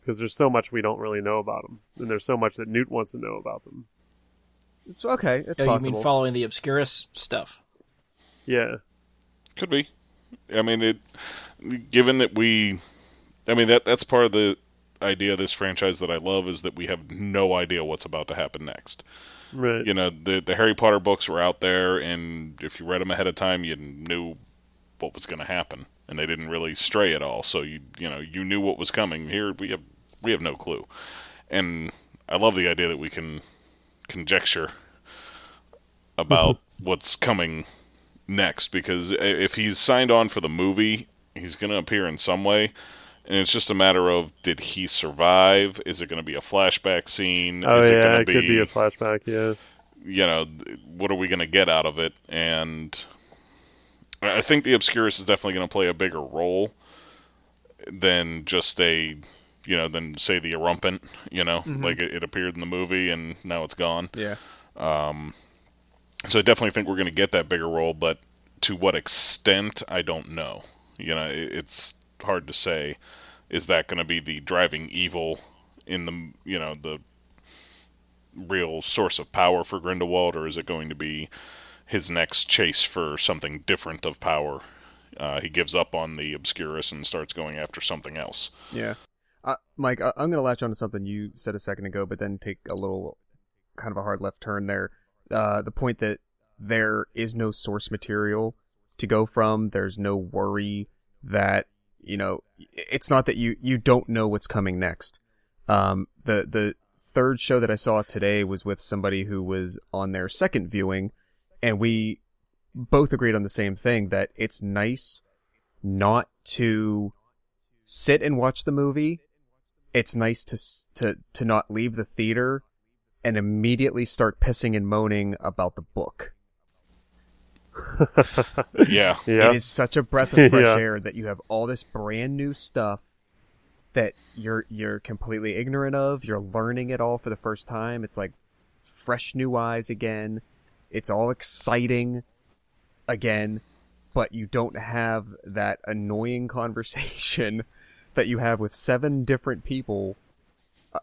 Because there's so much we don't really know about them, and there's so much that Newt wants to know about them. It's okay. It's Oh, you mean following the Obscurus stuff? Yeah, Could be. I mean, it. Given that we, I mean that that's part of the idea of this franchise that I love is that we have no idea what's about to happen next. right. You know, the the Harry Potter books were out there, and if you read them ahead of time, you knew what was going to happen, and they didn't really stray at all. So you you know you knew what was coming. Here we have we have no clue, and I love the idea that we can conjecture about [laughs] what's coming next because if he's signed on for the movie, he's going to appear in some way. And it's just a matter of did he survive? Is it going to be a flashback scene? Oh Is it yeah, gonna it could be a flashback. Yeah, you know, what are we going to get out of it? And I I think the Obscurus is definitely going to play a bigger role than just a, you know, than say the Erumpent, you know, Mhm. like it, it appeared in the movie and now it's gone. yeah. Um, so I definitely think we're going to get that bigger role, but to what extent, I don't know. You know, it, it's hard to say. Is that going to be the driving evil in the, you know, the real source of power for Grindelwald, or is it going to be his next chase for something different of power? Uh, he gives up on the Obscurus and starts going after something else. Yeah. Uh, Mike, I- I'm going to latch on to something you said a second ago, but then take a little kind of a hard left turn there. Uh, the point that there is no source material to go from. There's no worry that you know. It's not that you you don't know what's coming next. Um, the the third show that I saw today was with somebody who was on their second viewing, and we both agreed on the same thing that it's nice not to sit and watch the movie. It's nice to to to not leave the theater and immediately start pissing and moaning about the book. [laughs] Yeah. [laughs] yeah. It is such a breath of [laughs] fresh Yeah. air that you have all this brand new stuff that you're you're completely ignorant of. You're learning it all for the first time. It's like fresh new eyes again. It's all exciting again, but you don't have that annoying conversation that you have with seven different people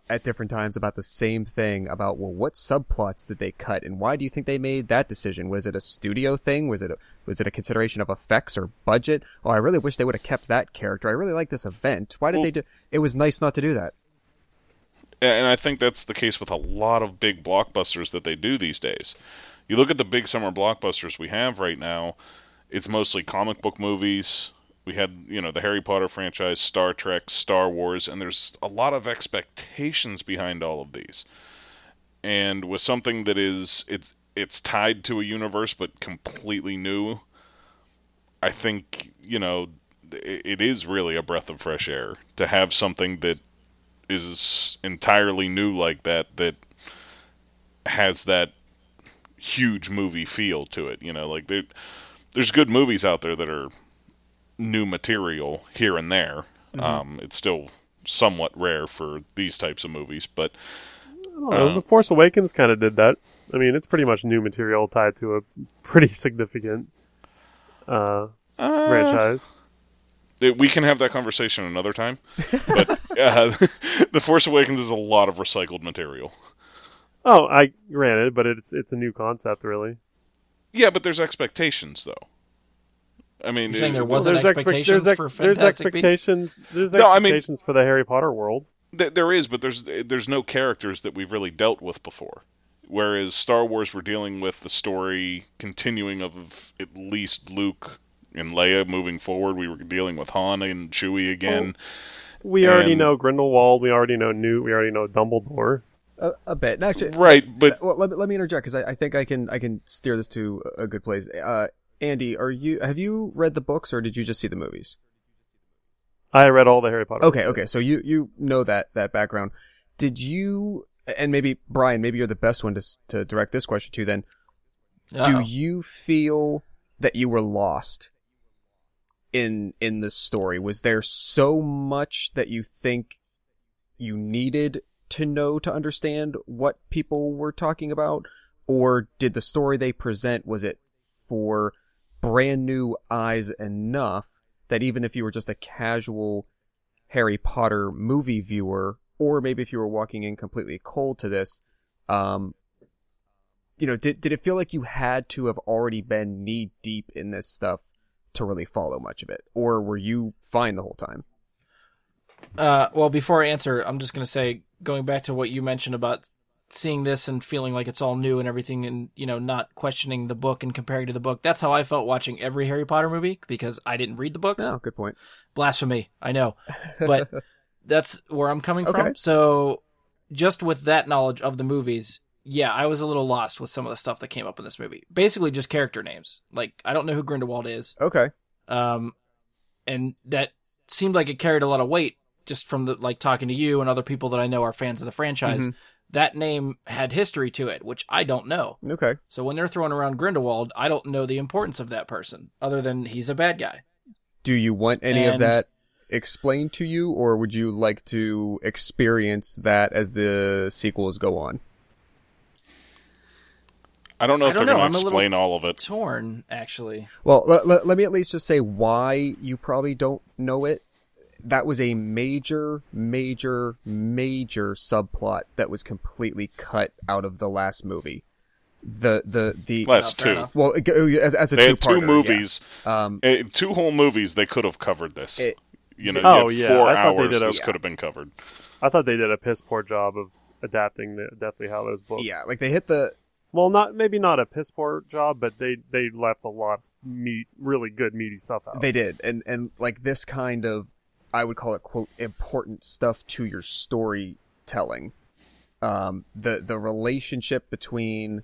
at different times about the same thing about well what subplots did they cut and why do you think they made that decision? Was it a studio thing? Was it a, was it a consideration of effects or budget? Oh i really wish they would have kept that character. I really like this event. Why did Well- they do it was nice not to do that. And I think that's the case with a lot of big blockbusters that they do these days. You look at the big summer blockbusters we have right now, it's mostly comic book movies. We had, you know, the Harry Potter franchise, Star Trek, Star Wars, and there's a lot of expectations behind all of these. And with something that is it's it's tied to a universe but completely new, I think, you know, it, it is really a breath of fresh air to have something that is entirely new like that that has that huge movie feel to it. You know, like there, there's good movies out there that are new material here and there. Um, it's still somewhat rare for these types of movies, but I don't know. Uh, the Force Awakens kind of did that. I mean, it's pretty much new material tied to a pretty significant uh, uh, franchise. it- we can have that conversation another time. But [laughs] uh, [laughs] the Force Awakens is a lot of recycled material. Oh, I granted, but it's it's a new concept, really. Yeah, but there's expectations though. I mean, You're saying there wasn't there's expect- expectations there's for there's Fantastic Beasts? expectations. No, I mean- for the Harry Potter world. Th- there is, but there's there's no characters that we've really dealt with before. Whereas Star Wars, we're dealing with the story continuing of at least Luke and Leia moving forward. We were dealing with Han and Chewie again. We already And- know Grindelwald. We already know Newt. We already know Dumbledore. a, a bit actually right, but well, let, me- let me interject because I, I think I can I can steer this to a good place. Uh, Andy, are you have you read the books or did you just see the movies? I read all the Harry Potter. Okay, books. okay. So you you know that that background. Did you and maybe Brian, maybe you're the best one to to direct this question to. Then, Uh-oh. do you feel that you were lost in in the story? Was there so much that you think you needed to know to understand what people were talking about, or did the story they present was it for brand new eyes enough that even if you were just a casual Harry Potter movie viewer, or maybe if you were walking in completely cold to this, um, you know, did did it feel like you had to have already been knee deep in this stuff to really follow much of it, or were you fine the whole time? Uh, well, before I answer, I'm just going to say, going back to what you mentioned about seeing this and feeling like it's all new and everything, and you know, not questioning the book and comparing to the book. That's how I felt watching every Harry Potter movie because I didn't read the books. Oh, good point. Blasphemy, I know, but [laughs] that's where I'm coming Okay. from. So, just with that knowledge of the movies, yeah, I was a little lost with some of the stuff that came up in this movie. Basically, just character names. Like, I don't know who Grindelwald is. Okay. um, and that seemed like it carried a lot of weight just from the like talking to you and other people that I know are fans of the franchise. Mhm. That name had history to it, which I don't know. Okay. So when they're throwing around Grindelwald, I don't know the importance of that person other than he's a bad guy. Do you want any of that explained to you, or would you like to experience that as the sequels go on? I don't know I if don't they're know, going I'm a to little- explain all of it. Torn, actually. Well, let, let, let me at least just say why you probably don't know it. That was a major, major, major subplot that was completely cut out of the last movie. The the the Last fair two. enough. well as as a They two had two movies, Um, eh, two whole movies. They could have covered this. It- you know, Oh, you yeah, had four I thought they hours. did a- this Yeah. could have been covered. I thought they did a piss poor job of adapting the Deathly Hallows book. yeah, like they hit the well, not maybe not a piss poor job, but they they left a lot of meat, really good meaty stuff out. They did, and and like this kind of, I would call it quote important stuff to your storytelling. Um, the the relationship between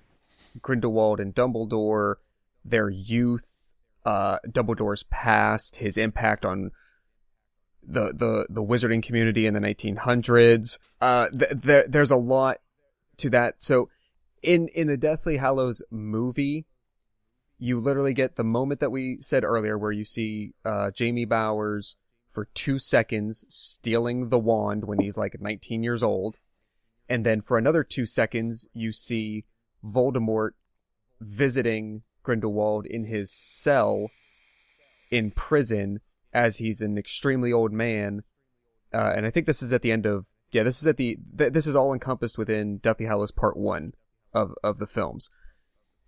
Grindelwald and Dumbledore, their youth, uh, Dumbledore's past, his impact on the the the wizarding community in the 1900s. Uh, th- th- there's a lot to that. So in in the Deathly Hallows movie, you literally get the moment that we said earlier, where you see uh, Jamie Bowers for two seconds stealing the wand when he's like 19 years old, and then for another two seconds you see Voldemort visiting Grindelwald in his cell in prison as he's an extremely old man. Uh, and I think this is at the end of yeah, this is at the th- this is all encompassed within Deathly Hallows Part One of of the films.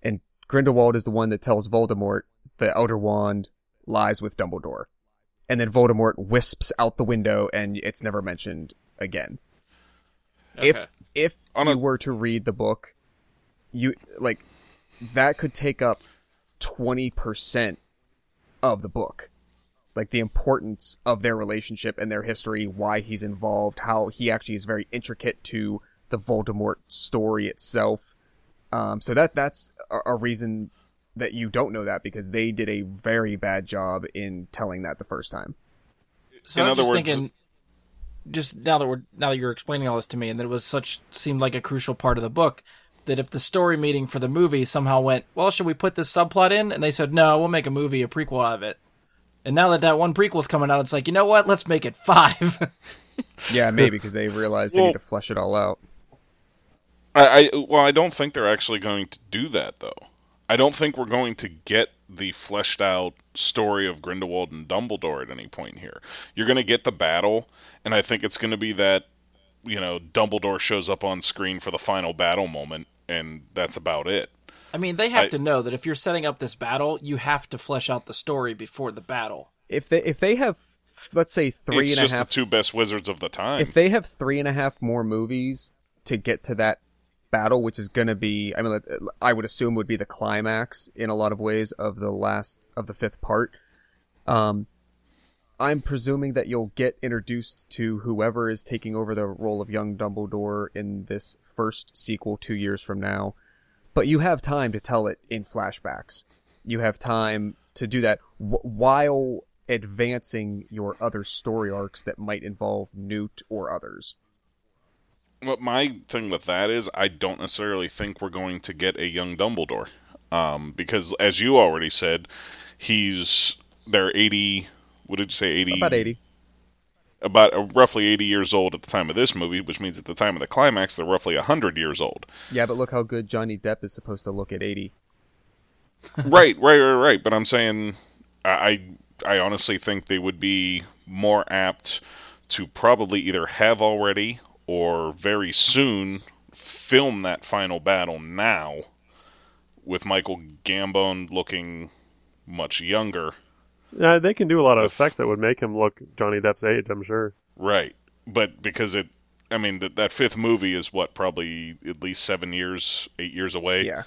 And Grindelwald is the one that tells Voldemort the Elder Wand lies with Dumbledore, and then Voldemort wisps out the window, and it's never mentioned again. If Okay. if On you a- were to read the book, you like that could take up twenty percent of the book like the importance of their relationship and their history, why he's involved, how he actually is very intricate to the Voldemort story itself. Um, so that that's a, a reason that you don't know that because they did a very bad job in telling that the first time. So In I was other just words- thinking, just now that we're now that you're explaining all this to me, and that it was such seemed like a crucial part of the book. That if the story meeting for the movie somehow went, well, should we put this subplot in? And they said, no, we'll make a movie, a prequel out of it. And now that that one prequel's coming out, it's like, you know what? Let's make it five. [laughs] Yeah, maybe because they realized they Well- need to flesh it all out. I, I well, I don't think they're actually going to do that though. I don't think we're going to get the fleshed out story of Grindelwald and Dumbledore at any point here. You're going to get the battle, and I think it's going to be that you know Dumbledore shows up on screen for the final battle moment, and that's about it. I mean, they have I- to know that if you're setting up this battle, you have to flesh out the story before the battle. If they if they have let's say three it's and a just half the two best wizards of the time. if they have three and a half more movies to get to that battle, which is going to be, I mean, I would assume would be the climax in a lot of ways of the last of the fifth part. Um, I'm presuming that you'll get introduced to whoever is taking over the role of young Dumbledore in this first sequel two years from now, but you have time to tell it in flashbacks. You have time to do that w- while advancing your other story arcs that might involve Newt or others. What my thing with that is, I don't necessarily think we're going to get a young Dumbledore, um, because as you already said, he's they're eighty. What did you say? Eighty. About 80. About uh, roughly eighty years old at the time of this movie, which means at the time of the climax, they're roughly hundred years old. Yeah, but look how good Johnny Depp is supposed to look at 80. [laughs] [laughs] right, right, right, right. But I'm saying, I I honestly think they would be more apt to probably either have already or very soon film that final battle now with Michael Gambon looking much younger. Yeah, they can do a lot of effects that would make him look Johnny Depp's age. I'm sure. Right. But because it I mean that that fifth movie is what probably at least 7 years, 8 years away Yeah.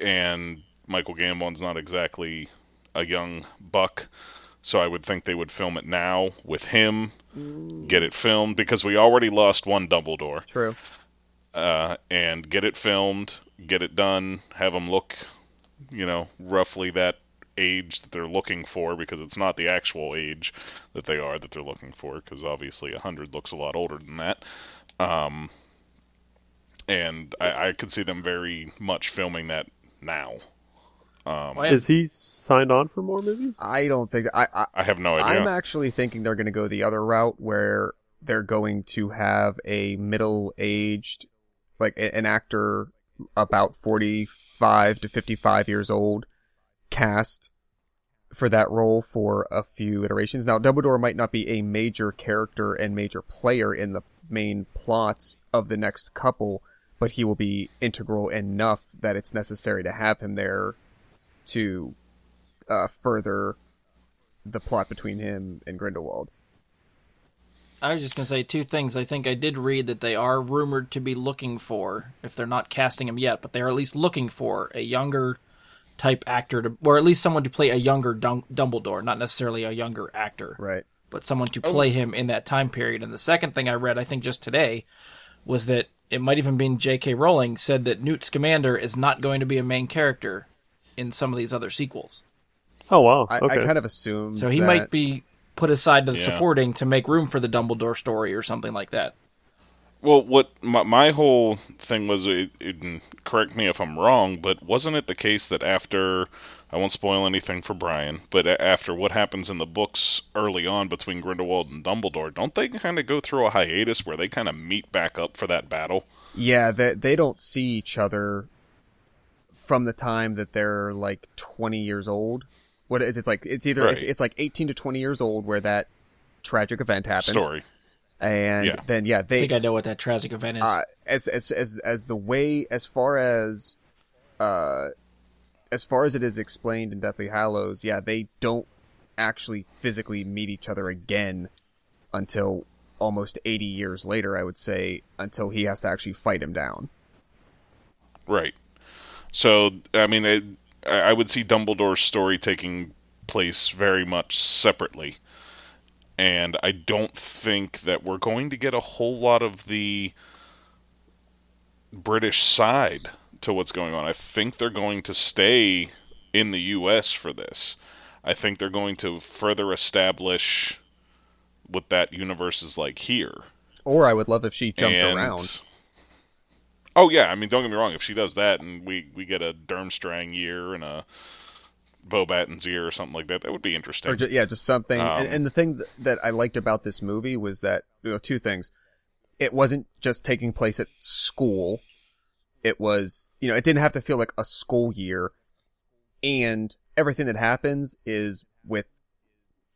and Michael Gambon's not exactly a young buck. So I would think they would film it now with him, get it filmed because we already lost one Dumbledore. True. uh, and get it filmed, get it done, have them look, you know, roughly that age that they're looking for because it's not the actual age that they are that they're looking for because obviously 100 looks a lot older than that. Um, and I, I could see them very much filming that now. Um, Well, Is he signed on for more movies? I don't think I, I I have no idea. I'm actually thinking they're going to go the other route where they're going to have a middle-aged like a- an actor about 45 to 55 years old cast for that role for a few iterations. Now, Dumbledore might not be a major character and major player in the main plots of the next couple, but he will be integral enough that it's necessary to have him there to uh, further the plot between him and Grindelwald. I was just gonna say two things. I think I did read that they are rumored to be looking for, if they're not casting him yet, but they are at least looking for a younger type actor to, or at least someone to play a younger Dum- Dumbledore, not necessarily a younger actor, Right. but someone to play him in that time period. And the second thing I read, I think just today, was that it might even been J.K. Rowling said that Newt Scamander is not going to be a main character in some of these other sequels. Oh wow. I, okay. I kind of assumed. So he that- might be put aside to the Yeah. supporting to make room for the Dumbledore story or something like that. Well, what my, my whole thing was, it, it, correct me if I'm wrong, but wasn't it the case that after, I won't spoil anything for Brian, but after what happens in the books early on between Grindelwald and Dumbledore, don't they kind of go through a hiatus where they kind of meet back up for that battle? Yeah, they they don't see each other from the time that they're like 20 years old. What is it? It's like it's either Right. it's, it's like 18 to 20 years old where that tragic event happens, Story. and Yeah. then yeah, I they think I know what that tragic event is. uh, as as as as the way as far as uh as far as it is explained in Deathly Hallows, yeah, they don't actually physically meet each other again until almost 80 years later, I would say, until he has to actually fight him down. Right. So, I mean, it, I I would see Dumbledore's story taking place very much separately. And I don't think that we're going to get a whole lot of the British side to what's going on. I think they're going to stay in the U.S. for this. I think they're going to further establish what that universe is like here. Or I would love if she jumped And- around. Oh yeah, I mean, don't get me wrong. If she does that, and we we get a Durmstrang year and a Beauxbatons year or something like that, that would be interesting. yeah, just something. Um, and, and the thing that I liked about this movie was that you know two things. It wasn't just taking place at school. It was you know it didn't have to feel like a school year, and everything that happens is with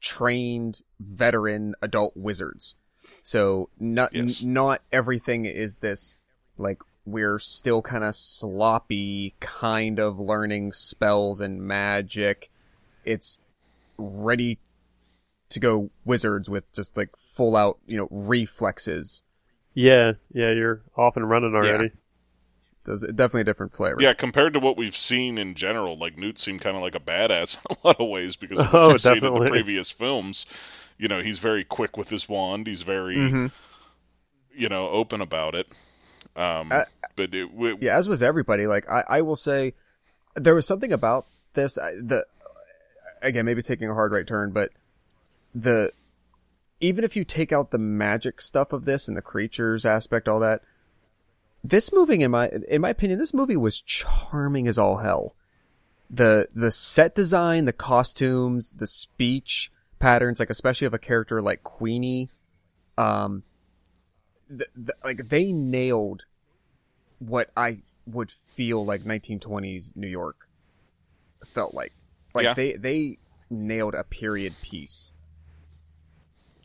trained veteran adult wizards. So not Yes. n- not everything is this like we're still kind of sloppy kind of learning spells and magic. It's ready to go wizards with just like full out, you know, reflexes. Yeah, yeah, you're off and running already. Does it, definitely a different flavor. yeah, compared to what we've seen in general, like Newt seemed kind of like a badass [laughs] in a lot of ways because of [laughs] what Oh, we've seen in the definitely. previous films. You know, he's very quick with his wand. He's very, Mhm. you know, open about it. Um, Uh, but it, Yeah, as was everybody. Like I, I will say, there was something about this. I- The again, maybe taking a hard right turn, but the even if you take out the magic stuff of this and the creatures aspect, all that, this movie, in my in my opinion, this movie was charming as all hell. The the set design, the costumes, the speech patterns, like especially of a character like Queenie, um, th- th- like they nailed what I would feel like 1920s New York felt like. Like Yeah. they they nailed a period piece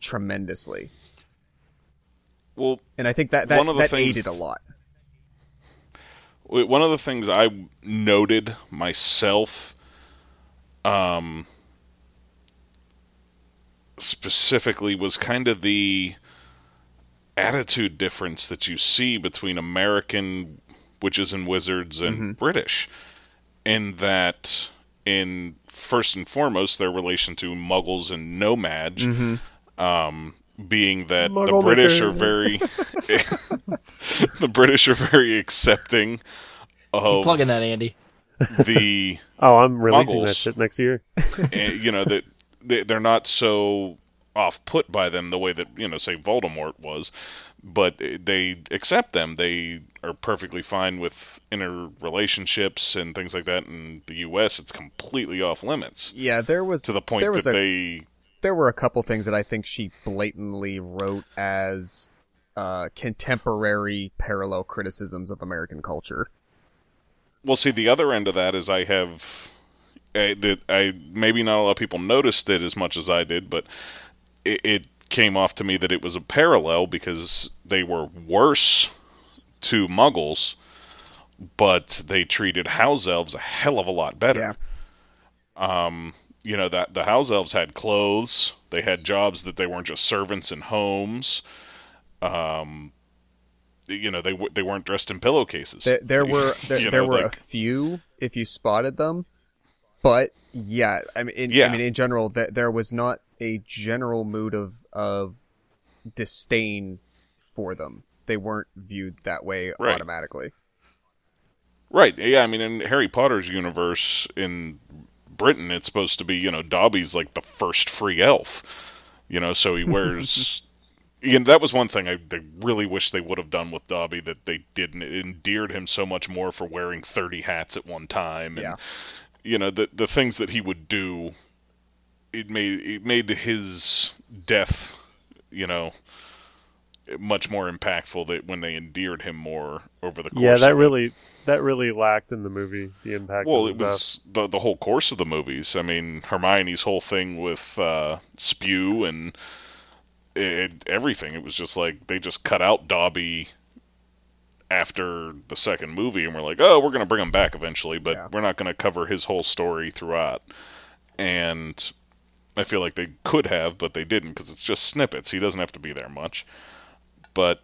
tremendously, well, and I think that that, One of the that things- aided a lot. One of the things I noted myself, um, specifically was kind of the attitude difference that you see between American witches and wizards and Mm-hmm. British, in that, in first and foremost, their relation to Muggles and No-Majs, Mm-hmm. um, being that Muggle the British maker. are very, [laughs] [laughs] the British are very accepting Keep of plugging that, Andy. the, [laughs] Oh, I'm releasing Muggles. that shit next year. eh, you know, that they, they're not so off put by them the way that you know, say Voldemort was, but they accept them. They are perfectly fine with interrelationships and things like that. In the U.S., it's completely off limits Yeah, there was to the point there that a they there were a couple things that I think she blatantly wrote as uh, contemporary parallel criticisms of American culture. Well, see, the other end of that is I have I, that I maybe not a lot of people noticed it as much as I did, but it, it came off to me that it was a parallel because they were worse to Muggles, but they treated house elves a hell of a lot better. Um, you know that the house elves had clothes. They had jobs that they weren't just servants in homes. Um, you know they they weren't dressed in pillowcases. There, there were [laughs] there, there know, were like- a few if you spotted them, but yeah, I mean, in, Yeah. I mean, in general, that there was not a general mood of of disdain for them. They weren't viewed that way Right. automatically. Right. Yeah. I mean, in Harry Potter's universe in Britain, it's supposed to be you know Dobby's like the first free elf. You know, so he wears. [laughs] you know, that was one thing I they really wish they would have done with Dobby that they didn't. It endeared him so much more for wearing thirty hats at one time, and Yeah. you know the the things that he would do. It made it made his death, you know, much more impactful that when they endeared him more over the course. Yeah, that of it. really that really lacked in the movie the impact. Well, it death. was the the whole course of the movies. I mean, Hermione's whole thing with uh, S.P.E.W. and it, everything. It was just like they just cut out Dobby after the second movie, and we're like, oh, we're gonna bring him back eventually, but Yeah. we're not gonna cover his whole story throughout. And I feel like they could have, but they didn't because it's just snippets. He doesn't have to be there much. But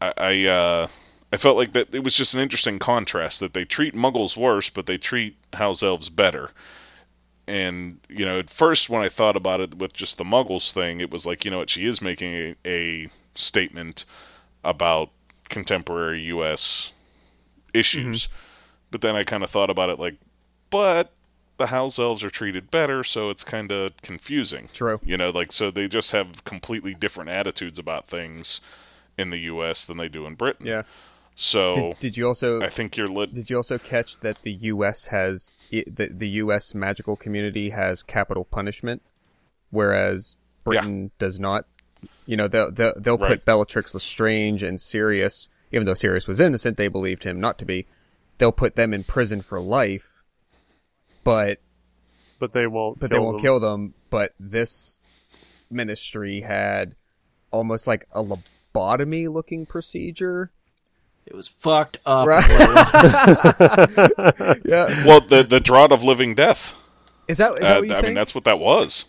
I, I uh, I felt like that it was just an interesting contrast that they treat Muggles worse, but they treat House Elves better. And you know, at first when I thought about it with just the Muggles thing, it was like, you know what, she is making a, a statement about contemporary U.S. issues. But then I kind of thought about it like, but the House Elves are treated better, so it's kind of confusing. True. You know, like so they just have completely different attitudes about things in the U.S. than they do in Britain. Yeah. So Did, did you also I think you're lit. did you also catch that the U.S. has the the U.S. magical community has capital punishment, whereas Britain does not. You know, they'll they'll, they'll Right. put Bellatrix Lestrange and Sirius, even though Sirius was innocent, they believed him not to be. They'll put them in prison for life, but but they won't. but kill they won't them. kill them. But this ministry had almost like a lobotomy looking procedure. It was fucked up. Right. is what it was. yeah. Well, the the draught of living death. Is that is that Uh, what you I think? mean, that's what that was.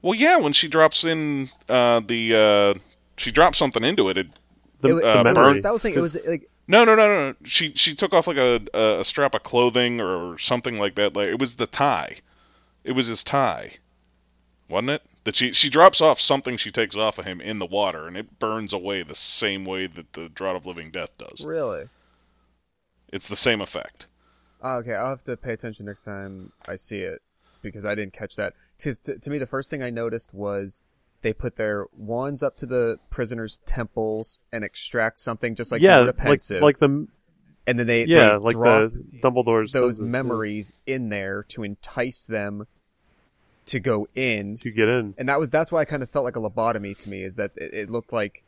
Well, yeah, when she drops in uh, the uh, she drops something into it. it The, It wa- the uh, memory. burn- that was the thing. It was like no, no, no, no. She she took off like a, a strap of clothing or something like that. Like it was the tie. It was his tie, wasn't it? That she she drops off something she takes off of him in the water, and it burns away the same way that the draught of living death does. really. It's the same effect. Oh, okay, I'll have to pay attention next time I see it because I didn't catch that. 'Cause to, to me, the first thing I noticed was they put their wands up to the prisoners' temples and extract something just like yeah, the like like the and then they yeah, they like drop the Dumbledore's those Pensieve, yeah, memories in there to entice them to go in. To get in. and that was that's why I kind of felt like a lobotomy to me is that it, it looked like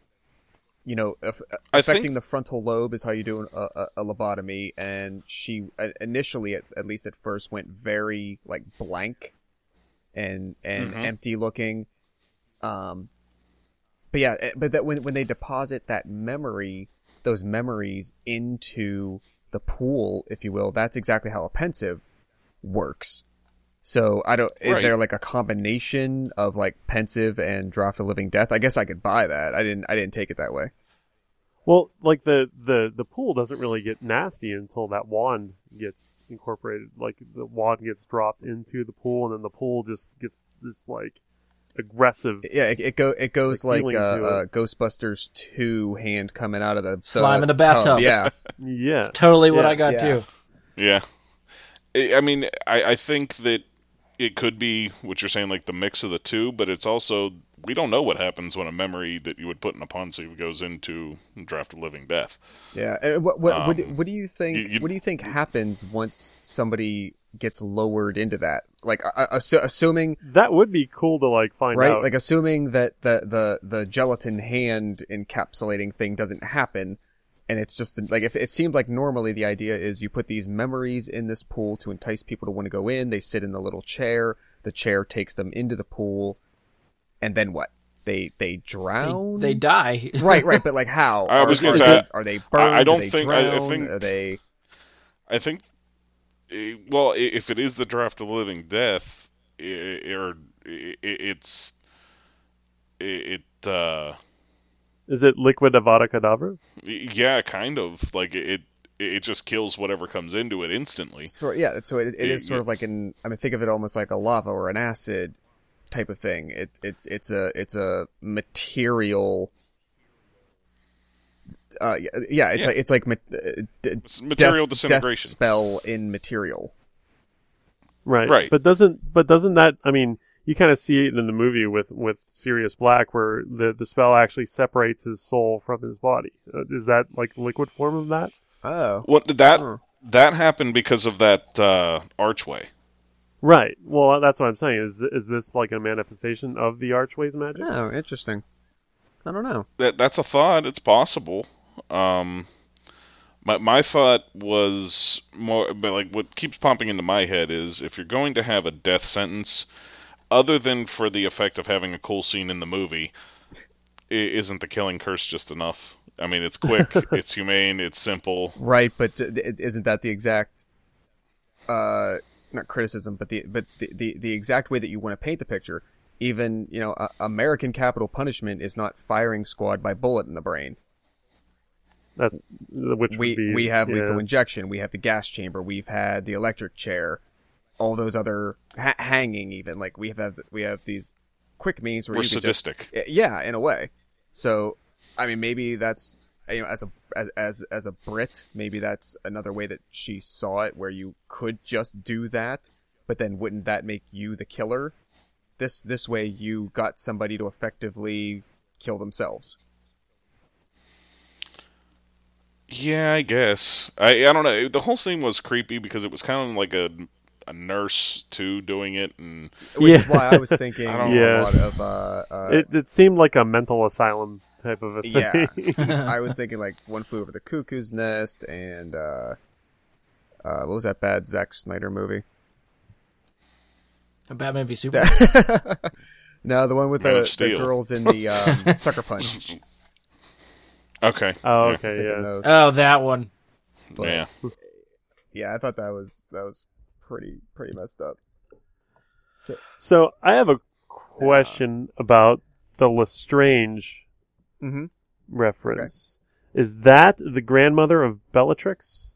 you know aff- I affecting think- the frontal lobe is how you do a, a, a lobotomy. And she uh, initially at, at least at first went very like blank and and Mhm. empty looking um but yeah eh, but that when when they deposit that memory those memories into the pool if you will that's exactly how a Pensieve works so I don't. Is Right. there like a combination of like Pensieve and draught of living death? I guess I could buy that. I didn't. I didn't take it that way. Well, like the the the pool doesn't really get nasty until that wand gets incorporated. Like the wand gets dropped into the pool, and then the pool just gets this like aggressive. Yeah, it, it go. It goes Like like, uh, uh, Ghostbusters two hand coming out of the Slime in the bathtub. tub. Yeah, [laughs] Yeah, Totally what I got Yeah. too. Yeah. I I mean, I, I think that it could be what you're saying, like the mix of the two, but it's also we don't know what happens when a memory that you would put in a Ponzi goes into Draught of Living Death. yeah. And what what what, do- Um, what do you think? you- you- what do you think happens once somebody gets lowered into that? Like, uh, assu- assuming that would be cool to like find right, out. like assuming that the the the gelatin hand encapsulating thing doesn't happen. And it's just like if it seemed like normally the idea is you put these memories in this pool to entice people to want to go in. They sit in the little chair. The chair takes them into the pool, and then what? They they They, drown. they die. [laughs] right, right. But like how? I was Are- gonna are say, they- are they burned? I don't Are they think- I- I think- Are they? I think, well, if it is the Draught of Living Death, or it, it's it, it uh Is it liquid Avada Kedavra? yeah, kind of like it it just kills whatever comes into it instantly. So yeah, so it, it is sort yeah. of like an. I mean, think of it almost like a lava or an acid type of thing. It it's it's a it's a material. Uh, yeah, yeah, it's Yeah. like it's like ma- uh, d- It's material death, disintegration. death spell in material. Right. Right. But doesn't but doesn't that I mean you kind of see it in the movie with with Sirius Black where the the spell actually separates his soul from his body. Uh, is that like liquid form of that? Oh, What that Huh. that happened because of that uh, archway. Right. Well, that's what I'm saying. Is th- is this like a manifestation of the Archway's magic? oh, interesting. I don't know. That that's a thought. It's possible. Um, my my thought was more, but like what keeps popping into my head is if you're going to have a death sentence, other than for the effect of having a cool scene in the movie, isn't the killing curse just enough? I mean, it's quick, [laughs] it's humane, it's simple. Right, but isn't that the exact, uh, not criticism, but the but the the, the exact way that you want to paint the picture? Even you know, uh, American capital punishment is not firing squad by bullet in the brain. That's which we would be, we have yeah. lethal injection, we have the gas chamber, we've had the electric chair, all those other ha- hanging even like we have we have these quick means where We're you can just sadistic. Eh, yeah, in a way. So, I mean, maybe that's you know, as a as as as a Brit, maybe that's another way that she saw it, where you could just do that, but then wouldn't that make you the killer? This this way, you got somebody to effectively kill themselves. Yeah, I guess. I I don't know. The whole thing was creepy because it was kind of like a a nurse too doing it, and Which is why I was [laughs] thinking I don't a know. lot of uh, uh It it seemed like a mental asylum type of a thing. Yeah. [laughs] I was thinking like One Flew Over the Cuckoo's Nest and uh, uh, what was that bad Zack Snyder movie? A Batman v Superman. [laughs] no, the one with Man the, the girls in the um, Sucker Punch. Okay. oh, Yeah. okay, Thinking yeah. oh, that one. But- Yeah. yeah, I thought that was that was pretty pretty messed up. So I have a question about the Lestrange Mm-hmm. reference. Is that the grandmother of Bellatrix?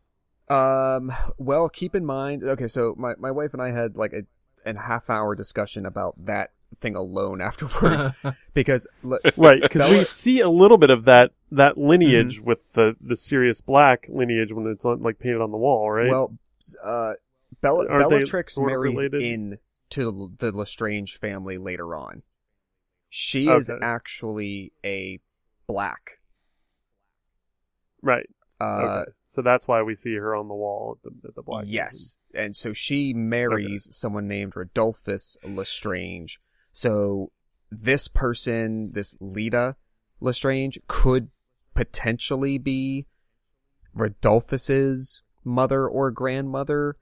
Um. Well, keep in mind. Okay, so my my wife and I had like a an half hour discussion about that thing alone [laughs] afterward [laughs] because [laughs] Right, because we see a little bit of that that Mm-hmm. lineage with the the Sirius Black lineage when it's on, like painted on the wall, right? Well, uh, Bella, Aren't Bellatrix marries related? in to the Lestrange family later on. She is actually a black. right. Uh, okay. So that's why we see her on the wall at the, at the Black. yes, and so she marries someone named Rodolphus Lestrange. So this person, this Leta Lestrange, could potentially be Rodolphus's mother or grandmother.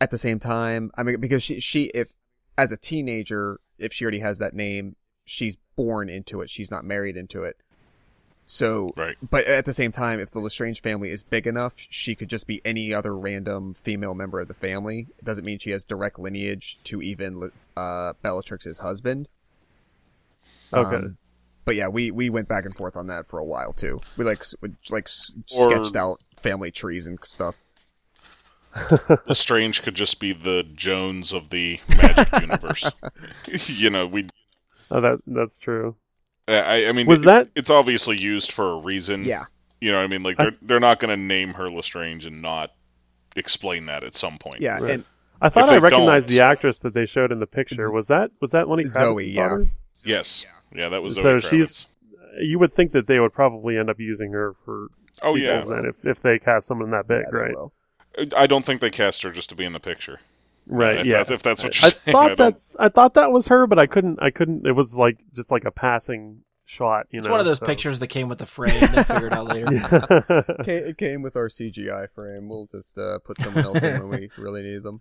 At the same time, I mean, because she, she, if as a teenager, if she already has that name, she's born into it. She's not married into it. So, Right. but at the same time, if the Lestrange family is big enough, she could just be any other random female member of the family. It doesn't mean she has direct lineage to even uh, Bellatrix's husband. Okay. Um, but yeah, we, we went back and forth on that for a while too. We like we, like Or- sketched out family trees and stuff. [laughs] [laughs] Lestrange could just be the Jones of the Magic [laughs] universe. you know, we. Oh, that that's true. I, I mean, Was it- that- It's obviously used for a reason. Yeah, You know, what I mean, like they're th- they're not going to name her Lestrange and not explain that at some point. yeah, Right. and I thought they I recognized don't- the actress that they showed in the picture. It's- Was that was that Lenny Kravitz's Zoe, yeah. daughter? Yes. Yeah, yeah, that was So Zoe she's- You would think that they would probably end up using her for Oh yeah. then if if they cast someone that big, yeah, right? will. I don't think they cast her just to be in the picture. Right. If yeah. that's- if that's what I, you're saying, I thought don't- that's I thought that was her, but I couldn't. I couldn't. It was like just like a passing shot. You It's know. one of those so- pictures that came with the frame. They figured out later. [laughs] Yeah. It came with our CGI frame. We'll just uh, put someone else in when we [laughs] really need them.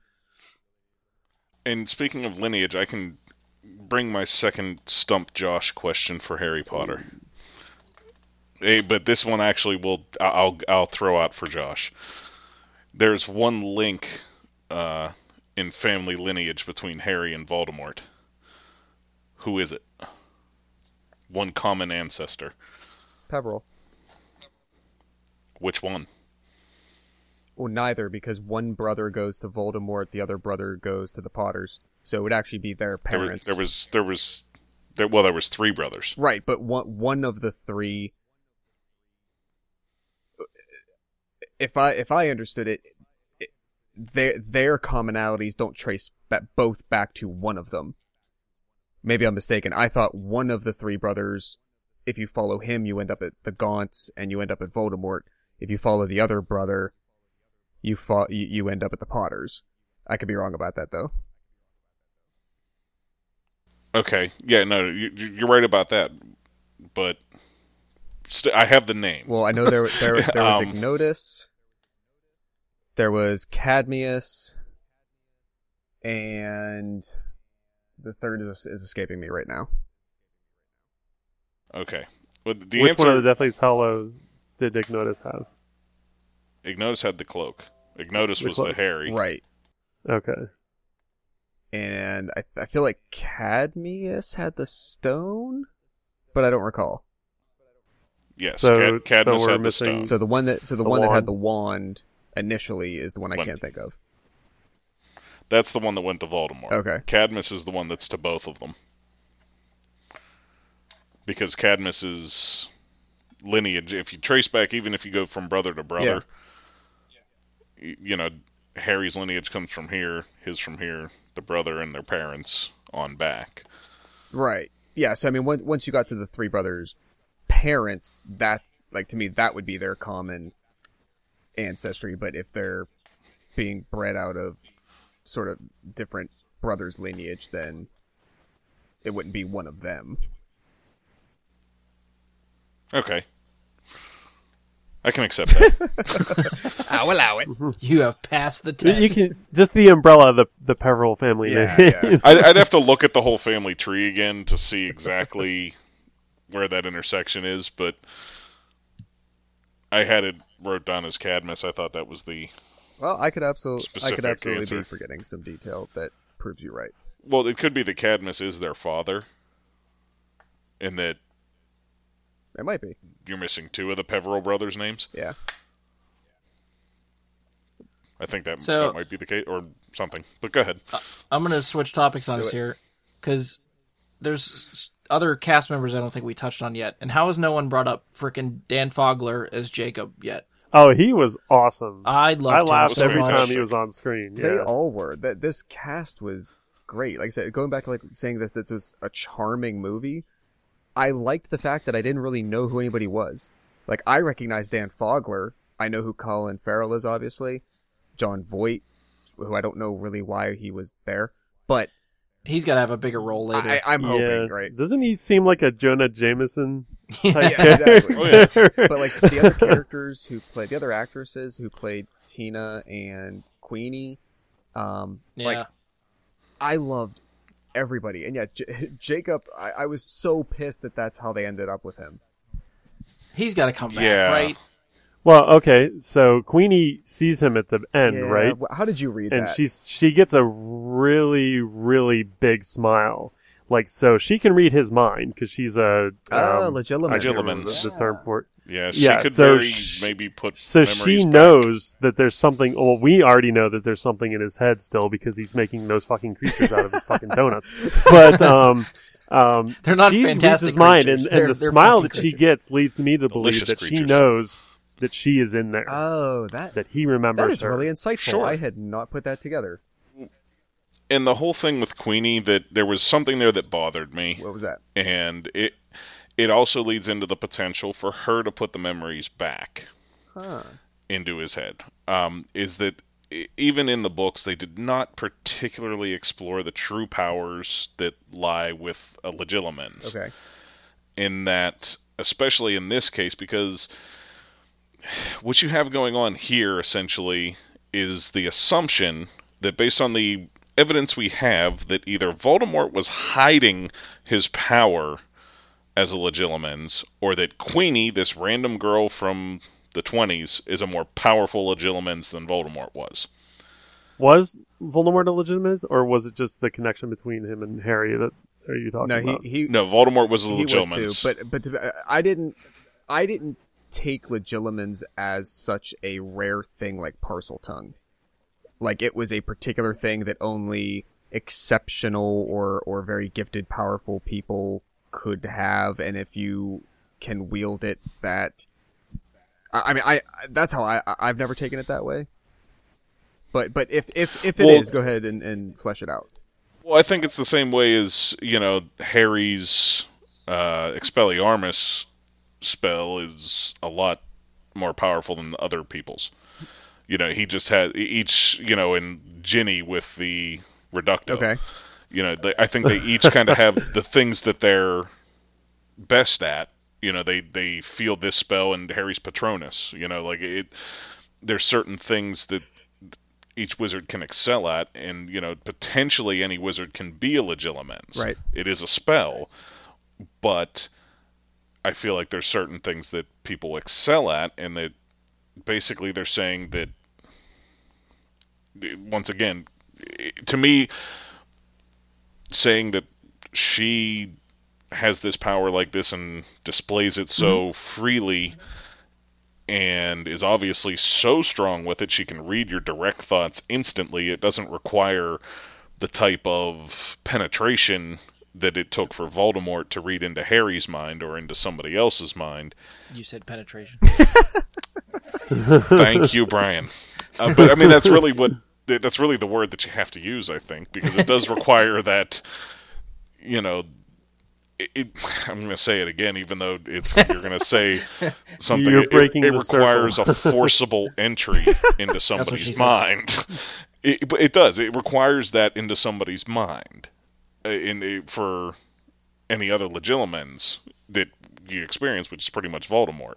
And speaking of lineage, I can bring my second stump Josh question for Harry Potter. Hey, but this one actually will I'll I'll throw out for Josh. There's one link uh, in family lineage between Harry and Voldemort. Who is it? One common ancestor. Peverell. Which one? Well, neither, because one brother goes to Voldemort, the other brother goes to the Potters. So it would actually be their parents. There was, there was there was there well there was three brothers. Right, but one one of the three. If I if I understood it their their commonalities don't trace both back to one of them. Maybe I'm mistaken. I thought one of the three brothers, if you follow him, you end up at the Gaunts and you end up at Voldemort. If you follow the other brother, you fo- you, you end up at the Potters. I could be wrong about that though. Okay, yeah, no, you, you're right about that, but st- I have the name. Well, I know there there there was [laughs] Um, Ignotus, there was Cadmius, and the third is is escaping me right now. Okay, well, the Which answer one of the Deathly Hallows did Ignotus have? Ignotus had the cloak. Ignotus The was cloak. the Harry. Right, Okay. and I I feel like Cadmius had the stone, but I don't recall. Yes, So- Cad- Cadmus so we're had the missing- stone. So the one that so the, The one that had the wand initially is the one I Wand. can't think of. That's the one that went to Voldemort. Okay. Cadmus is the one that's to both of them. Because Cadmus's lineage, if you trace back, even if you go from brother to brother, y- you know, Harry's lineage comes from here, his from here, the brother and their parents on back. Right. Yeah. So I mean, once once you got to the three brothers' parents, that's like to me that would be their common ancestry. But if they're being bred out of sort of different brothers' lineage, then it wouldn't be one of them. Okay. I can accept that. [laughs] [laughs] I'll allow it. You have passed the You test. can just the umbrella, the the Peverell family Yeah, yeah. [laughs] I'd, I'd have to look at the whole family tree again to see exactly where that intersection is, but I had it wrote down as Cadmus. I thought that was the Well, I could absolutely, I could Specific absolutely be forgetting some detail that proves you right. well. It could be that Cadmus is their father, and that It might be. you're missing two of the Peverell brothers' names. Yeah. I think that, So- that might be the case, or something. But go ahead. I'm going to switch topics on Do us it. here because there's s- other cast members I don't think we touched on yet. And how has no one brought up frickin' Dan Fogler as Jacob yet? Oh, he was awesome. I loved I him laughed so every much. time he was on screen. They all were. That this cast was great. Like I said, going back to like saying this, this was a charming movie. I liked the fact that I didn't really know who anybody was. Like I recognized Dan Fogler. I know who Colin Farrell is, obviously. Jon Voight, who I don't know really why he was there, but He's got to have a bigger role later. I, I'm hoping, yeah. right? Doesn't he seem like a Jonah Jameson [laughs] type Yeah, exactly. Oh, yeah. character? [laughs] but like the other characters who played the other actresses who played Tina and Queenie, um, yeah. like I loved everybody, and yeah, J- [laughs] Jacob, I-, I was so pissed that that's how they ended up with him. He's got to come back, Yeah. right? Well, okay, so Queenie sees him at the end, Yeah, right? How did you read and that? And she's she gets a really really big smile like so she can read his mind because she's a oh, um, legilimens. I can't the, remember term for it Yeah, she Yeah, could so very sh- maybe put. so she back. knows that there's something well we already know that there's something in his head still because he's making those fucking creatures out of his fucking donuts [laughs] but um um They're not she reads fantastic his mind creatures. and, They're- and the they're smile fucking that she gets leads me to believe Delicious that she knows that she is in there Oh, that that he remembers that is her really insightful. Sure. I had not put that together. And the whole thing with Queenie, that there was something there that bothered me. What was that? and it it also leads into the potential for her to put the memories back Huh. into his head. Um, is that even in the books they did not particularly explore the true powers that lie with a legilimens. Okay. In that, especially in this case, because what you have going on here essentially is the assumption that based on the evidence we have that either Voldemort was hiding his power as a Legilimens, or that Queenie, this random girl from the 20s, is a more powerful Legilimens than Voldemort was. Was Voldemort a legitimate, or was it just the connection between him and Harry that are you talking No, about? he he No, Voldemort was a he was Legilimens. too. But but to, I didn't I didn't take Legilimens as such a rare thing like Parseltongue. Like it was a particular thing that only exceptional or or very gifted, powerful people could have, and if you can wield it, that I, I mean, I that's how I I've never taken it that way. But but if if if it is, Well- go ahead and, and flesh it out. Well, I think it's the same way as you know Harry's uh, Expelliarmus spell is a lot more powerful than other people's. You know, he just had each. You know, in Ginny with the Reducto. Okay. You know, they, I think they each kind of have the things that they're best at. You know, they they feel this spell and Harry's Patronus. You know, like it. There's certain things that each wizard can excel at, and you know potentially any wizard can be a Legilimens. Right. It is a spell, but I feel like there's certain things that people excel at, and that basically they're saying that once again, to me, saying that she has this power like this and displays it so mm-hmm. freely and is obviously so strong with it she can read your direct thoughts instantly. It doesn't require the type of penetration that it took for Voldemort to read into Harry's mind or into somebody else's mind You said penetration. [laughs] thank you Brian uh, but I mean that's really what that's really the word that you have to use I think because it does require [laughs] that you know it, it, I'm going to say it again, even though it's you're going to say [laughs] something. You're It- breaking it, the requires circle. a forcible entry into somebody's mind. It, it does. It requires that into somebody's mind. Uh, In in for any other Legilimens that you experience, which is pretty much Voldemort.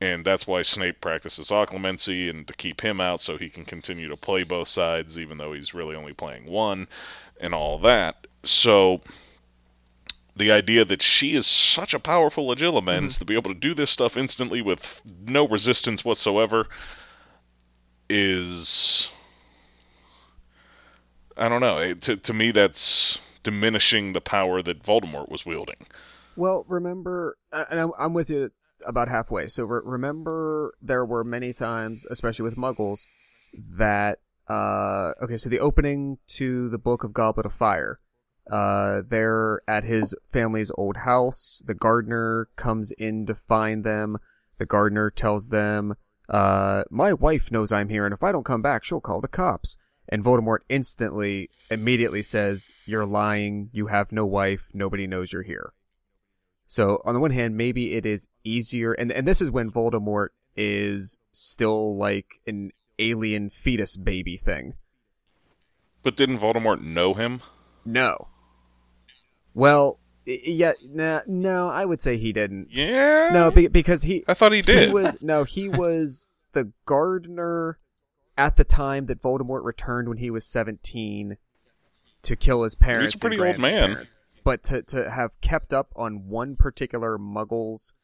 And that's why Snape practices occlumency and to keep him out so he can continue to play both sides, even though he's really only playing one, and all that. So the idea that she is such a powerful Legilimens to be able to do this stuff instantly with no resistance whatsoever is I don't know. It, to to me that's diminishing the power that Voldemort was wielding. Well, remember, uh, and I'm, with you about halfway. So re- remember, there were many times, especially with Muggles, that uh, okay. So the opening to the Book of Goblet of Fire, uh, they're at his family's old house. The gardener comes in to find them. The gardener tells them, uh, "My wife knows I'm here, and if I don't come back, she'll call the cops." And Voldemort instantly, immediately says, "You're lying. You have no wife. Nobody knows you're here." So on the one hand, maybe it is easier, and and this is when Voldemort is still like an alien fetus baby thing. But didn't Voldemort know him? No. Well, yeah, nah, no, I would say he didn't. Yeah. No, be, because he I thought he did. he was no, he was the gardener at the time that Voldemort returned when he was seventeen to kill his parents. and pretty old man. But to to have kept up on one particular Muggle's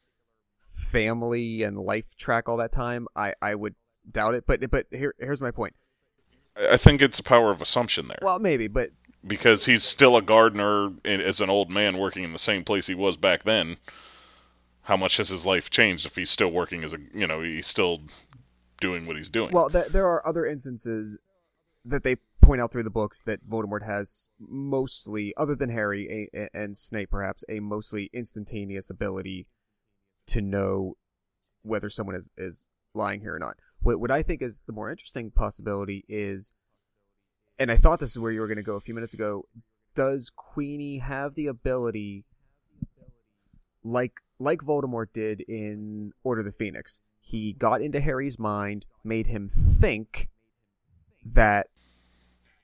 family and life track all that time, I I would doubt it. But but here here's my point. I think it's a power of assumption there. Well, maybe, but because he's still a gardener as an old man working in the same place he was back then. How much has his life changed if he's still working as a, you know, he's still doing what he's doing? Well, th- there are other instances that they point out through the books that Voldemort has mostly, other than Harry a- a- and Snape, perhaps a mostly instantaneous ability to know whether someone is is lying here or not. What what I think is the more interesting possibility is, and I thought this is where you were going to go a few minutes ago. Does Queenie have the ability, like like Voldemort did in Order of the Phoenix? He got into Harry's mind, made him think that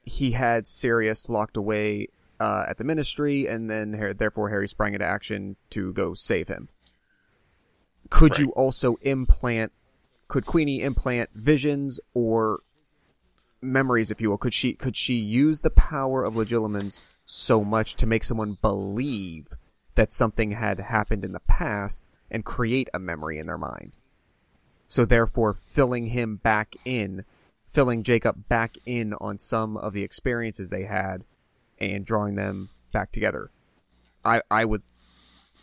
he had Sirius locked away uh, at the Ministry, and then therefore Harry sprang into action to go save him. Could you also implant? Could Queenie implant visions or memories, if you will? Could she could she use the power of Legilimens so much to make someone believe that something had happened in the past and create a memory in their mind? So therefore, filling him back in, filling Jacob back in on some of the experiences they had and drawing them back together. I I would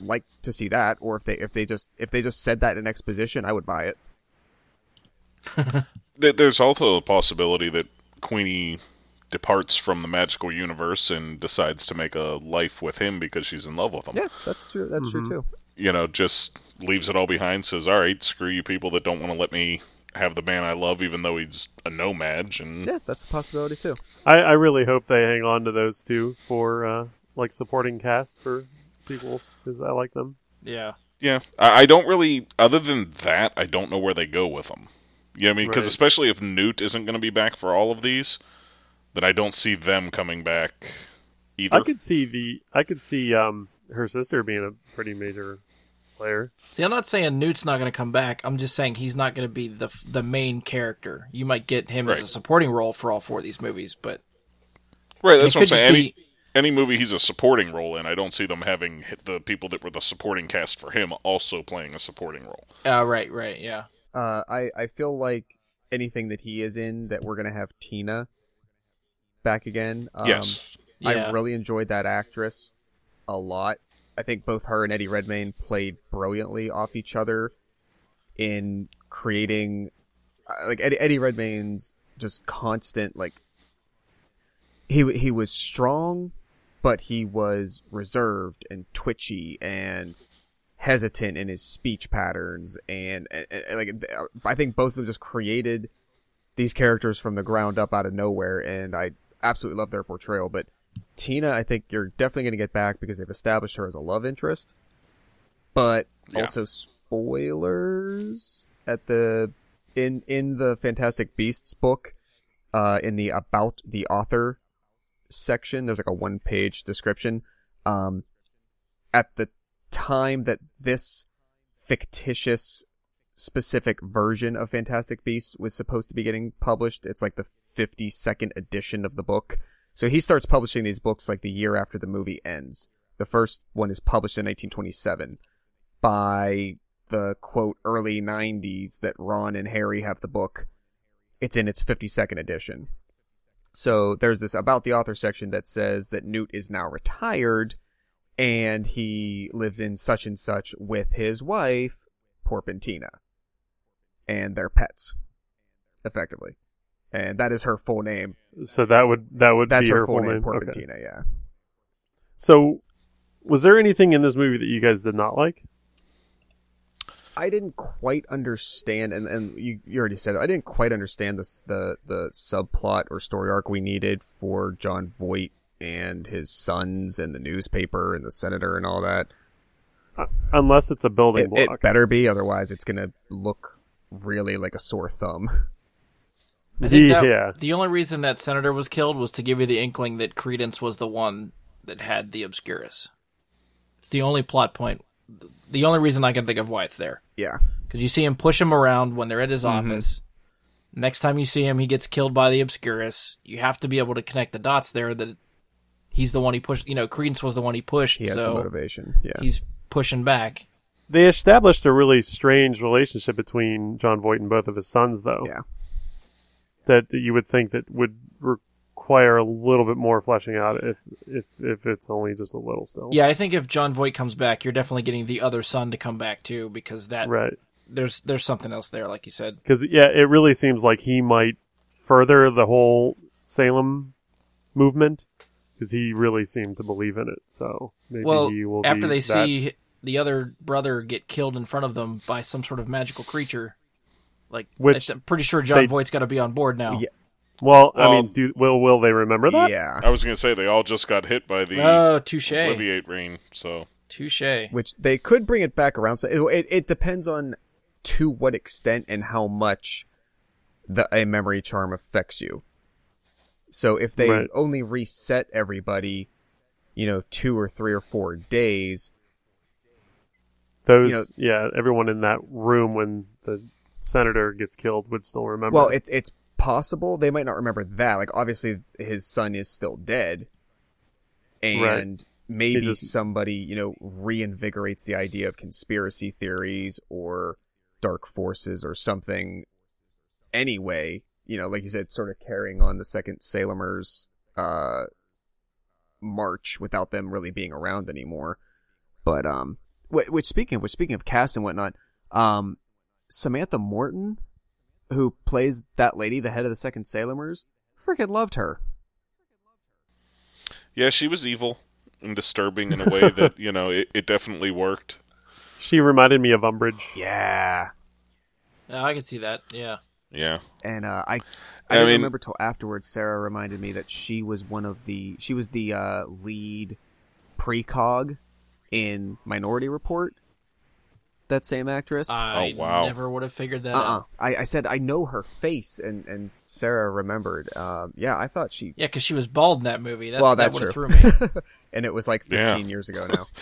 like to see that, or if they if they just if they just said that in exposition, I would buy it. [laughs] There's also a possibility that Queenie departs from the magical universe and decides to make a life with him because she's in love with him. Yeah, that's true. That's Mhm. true too. You know, just leaves it all behind, says, All right, screw you people that don't want to let me have the man I love, even though he's a No-Maj. And Yeah, that's a possibility too. I, I really hope they hang on to those two for uh, like supporting cast for sequels because I like them. Yeah. Yeah, I, I don't really. Other than that, I don't know where they go with them. Yeah, I mean, because Right. especially if Newt isn't going to be back for all of these, then I don't see them coming back either. I could see the I could see um her sister being a pretty major player. See, I'm not saying Newt's not going to come back. I'm just saying he's not going to be the the main character. You might get him as a supporting role for all four of these movies, but right, that's what I'm saying. Any be. any movie he's a supporting role in, I don't see them having the people that were the supporting cast for him also playing a supporting role. Uh, right, right, yeah. Uh, I I feel like anything that he is in that we're gonna have Tina back again. Um, yes, Yeah. I really enjoyed that actress a lot. I think both her and Eddie Redmayne played brilliantly off each other in creating uh, like Eddie, Eddie Redmayne's just constant like he he was strong but he was reserved and twitchy and hesitant in his speech patterns and, and, and, like I think both of them just created these characters from the ground up out of nowhere and I absolutely love their portrayal but Tina I think you're definitely going to get back because they've established her as a love interest but Yeah. also spoilers at the in in the Fantastic Beasts book uh in the about the author section there's like a one page description um at the time that this fictitious specific version of Fantastic Beasts was supposed to be getting published. It's like the 52nd edition of the book. So he starts publishing these books like the year after the movie ends. The first one is published in 1927 by the quote early 90s that Ron and Harry have the book. It's in its 52nd edition. So there's this about the author section that says that Newt is now retired and he lives in such and such with his wife, Porpentina, and their pets, effectively. And that is her full name. So that would that would That's be her, her full name, name. Okay. Yeah. So, was there anything in this movie that you guys did not like? I didn't quite understand, and, and you, you already said it, I didn't quite understand this, the, the subplot or story arc we needed for Jon Voight and his sons and the newspaper and the senator and all that. Uh, unless it's a building It, it block. better be, otherwise it's gonna look really like a sore thumb. I think that yeah. the only reason that senator was killed was to give you the inkling that Credence was the one that had the Obscurus. It's the only plot point. The only reason I can think of why it's there. Yeah. Because you see him push him around when they're at his Mm-hmm. office. Next time you see him, he gets killed by the Obscurus. You have to be able to connect the dots there that he's the one he pushed. You know, Credence was the one he pushed, He has the motivation. Yeah. he's pushing back. They established a really strange relationship between Jon Voight and both of his sons, though. Yeah. That you would think that would require a little bit more fleshing out if if if it's only just a little still. Yeah, I think if Jon Voight comes back, you're definitely getting the other son to come back too, because that Right. there's there's something else there, like you said. Because yeah, it really seems like he might further the whole Salem movement because he really seemed to believe in it. So maybe well, he will. after be they that- see the other brother get killed in front of them by some sort of magical creature, like Which I'm pretty sure John they- Voight's got to be on board now. Yeah. well, I mean, do will will they remember that? Yeah. I was going to say they all just got hit by the Oh, touche, Obliviate rain, so touche. Which they could bring it back around. So it, it, it depends on to what extent and how much the a memory charm affects you. So if they Right. only reset everybody, you know, two or three or four days, Those, You know- yeah, everyone in that room when the senator gets killed would still remember. well, it's it's possible they might not remember that. Like obviously his son is still dead, and maybe just- somebody you know reinvigorates the idea of conspiracy theories or dark forces or something. Anyway, you know, like you said, sort of carrying on the second Salemers uh march without them really being around anymore. But um, which speaking of which, speaking of cast and whatnot, um, Samantha Morton, who plays that lady, the head of the second Salemers, freaking loved her. Yeah, she was evil and disturbing in a way that [laughs] you know it, it definitely worked. She reminded me of Umbridge. Yeah, Yeah, I can see that. Yeah. Yeah, and uh, I. I, I didn't mean- remember till afterwards. Sarah reminded me that she was one of the she was the uh, lead precog in Minority Report. That same actress. I Oh, wow. never would have figured that Uh-uh. out. I, I said I know her face, and and Sarah remembered. Um, yeah, I thought she. Yeah, because she was bald in that movie. That, well, that that's would have true. threw me. [laughs] and it was like Yeah. 15 years ago now. [laughs]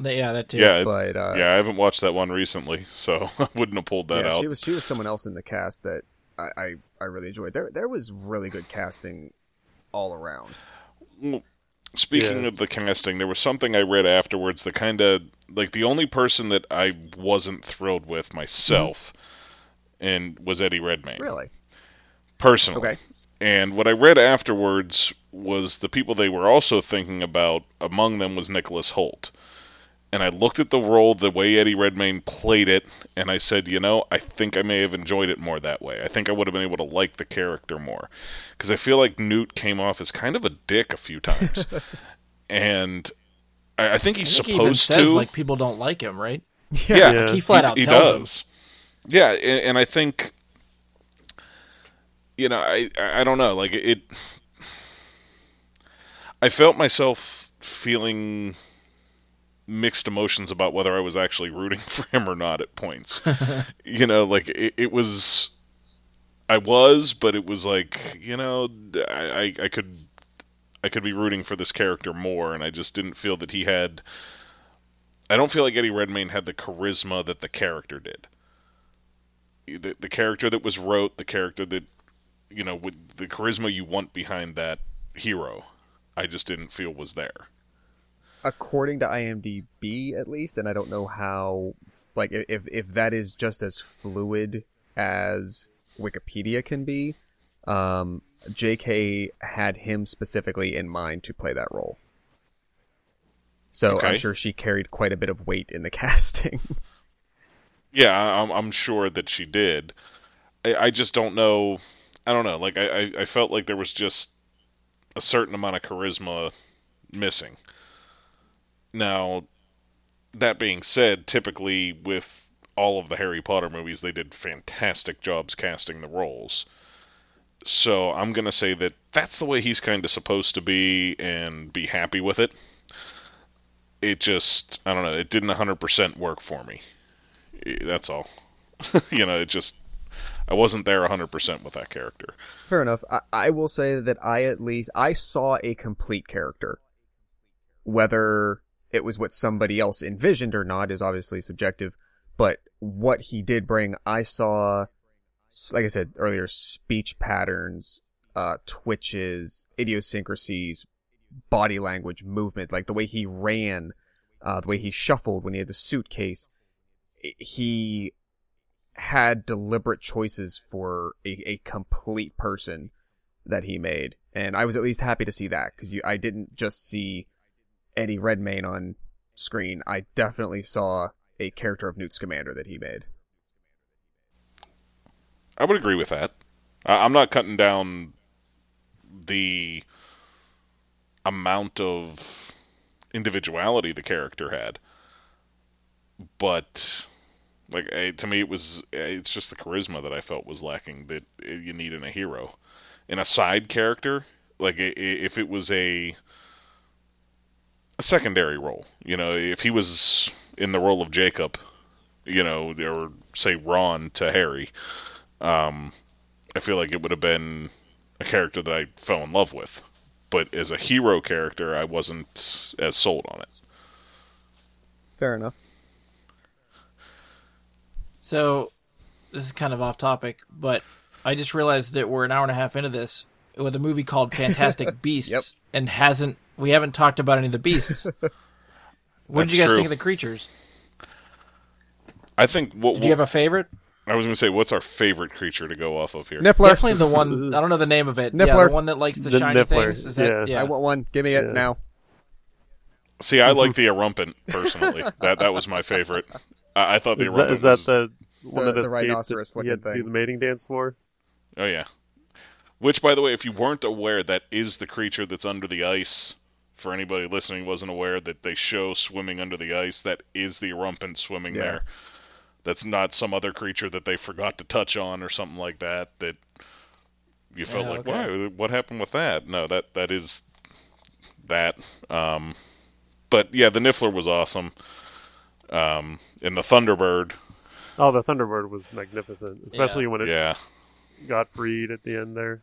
Yeah, that too. yeah, But uh, yeah. I haven't watched that one recently, so [laughs] I wouldn't have pulled that yeah, out. she was she was someone else in the cast that I, I I really enjoyed. There there was really good casting all around. Well, Speaking Yeah. of the casting, there was something I read afterwards that kind of like the only person that I wasn't thrilled with myself, and was Eddie Redmayne Really? personally. Okay. And what I read afterwards was the people they were also thinking about. Among them was Nicholas Hoult. And I looked at the role, the way Eddie Redmayne played it, and I said, you know, I think I may have enjoyed it more that way. I think I would have been able to like the character more. Because I feel like Newt came off as kind of a dick a few times. [laughs] and I, I think I he's think he even supposed says to. like people don't like him, right? yeah, Yeah. He flat he, out he tells him. does. Yeah, and, and I think, you know, I I don't know, like it. I felt myself feeling mixed emotions about whether I was actually rooting [laughs] for him or not at points. [laughs] you know, like it, it was. I was, but it was like you know, I, I I could I could be rooting for this character more, and I just didn't feel that he had. I don't feel like Eddie Redmayne had the charisma that the character did. The, the character that was wrote, the character that, you know, with the charisma you want behind that hero, I just didn't feel was there. According to IMDb, at least, and I don't know how. Like, if if that is just as fluid as Wikipedia can be, um, J.K. had him specifically in mind to play that role. So I'm sure she carried quite a bit of weight in the [laughs] casting. Yeah, I'm, I'm sure that she did. I, I just don't know. I don't know. Like I, I, I felt like there was just a certain amount of charisma missing. Now, that being said, typically with all of the Harry Potter movies, they did fantastic jobs casting the roles. So I'm gonna say that that's the way he's kind of supposed to be, and be happy with it. It just, I don't know, it didn't 100% work for me. Eh, That's all. [laughs] you know, it just, I wasn't there 100% with that character. Fair enough. I, I will say that I at least I saw a complete character. Whether it was what somebody else envisioned or not is obviously subjective, but what he did bring, I saw, like I said earlier, speech patterns, uh, twitches, idiosyncrasies, body language, movement, like the way he ran, uh, the way he shuffled when he had the suitcase. He had deliberate choices for a, a complete person that he made, and I was at least happy to see that because I didn't just see Eddie Redmayne on screen. I definitely saw a character of Newt Scamander that he made. I would agree with that. I, I'm not cutting down the amount of individuality the character had, but like eh, to me, it was it's just the charisma that I felt was lacking that you need in a hero. In a side character, like i- i- if it was a a secondary role, you know, if he was in the role of Jacob, you know, or say Ron to Harry, um, I feel like it would have been a character that I fell in love with. But as a hero character, I wasn't as sold on it. Fair enough. So, this is kind of off topic, but I just realized that we're an hour and a half into this with a movie called [laughs] Fantastic Beasts, Yep. and hasn't we haven't talked about any of the beasts. [laughs] What did you guys true. think of the creatures? I think what Did you have a favorite? I was going to say, what's our favorite creature to go off of here? Niffler. Definitely the [laughs] one. Is- I don't know the name of it. Yeah, the one that likes the, The shiny Niffler, things. Is that, yeah. yeah. I want one. Give me it Yeah. now. See, I like [laughs] the Erumpent personally. that that was my favorite. I, I thought the Is that, Erumpent is that the one The- that the escaped rhinoceros that he had to looking do the mating dance for? oh yeah. Which, by the way, if you weren't aware, that is the creature that's under the ice. For anybody listening, wasn't aware that they show swimming under the ice. That is the Erumpent swimming Yeah. there. That's not some other creature that they forgot to touch on or something like that. That you felt Yeah, like, okay. why? What happened with that? No, that that is that. Um, but yeah, the Niffler was awesome. Um, and the Thunderbird, Oh, the Thunderbird was magnificent, especially when it yeah. got freed at the end there.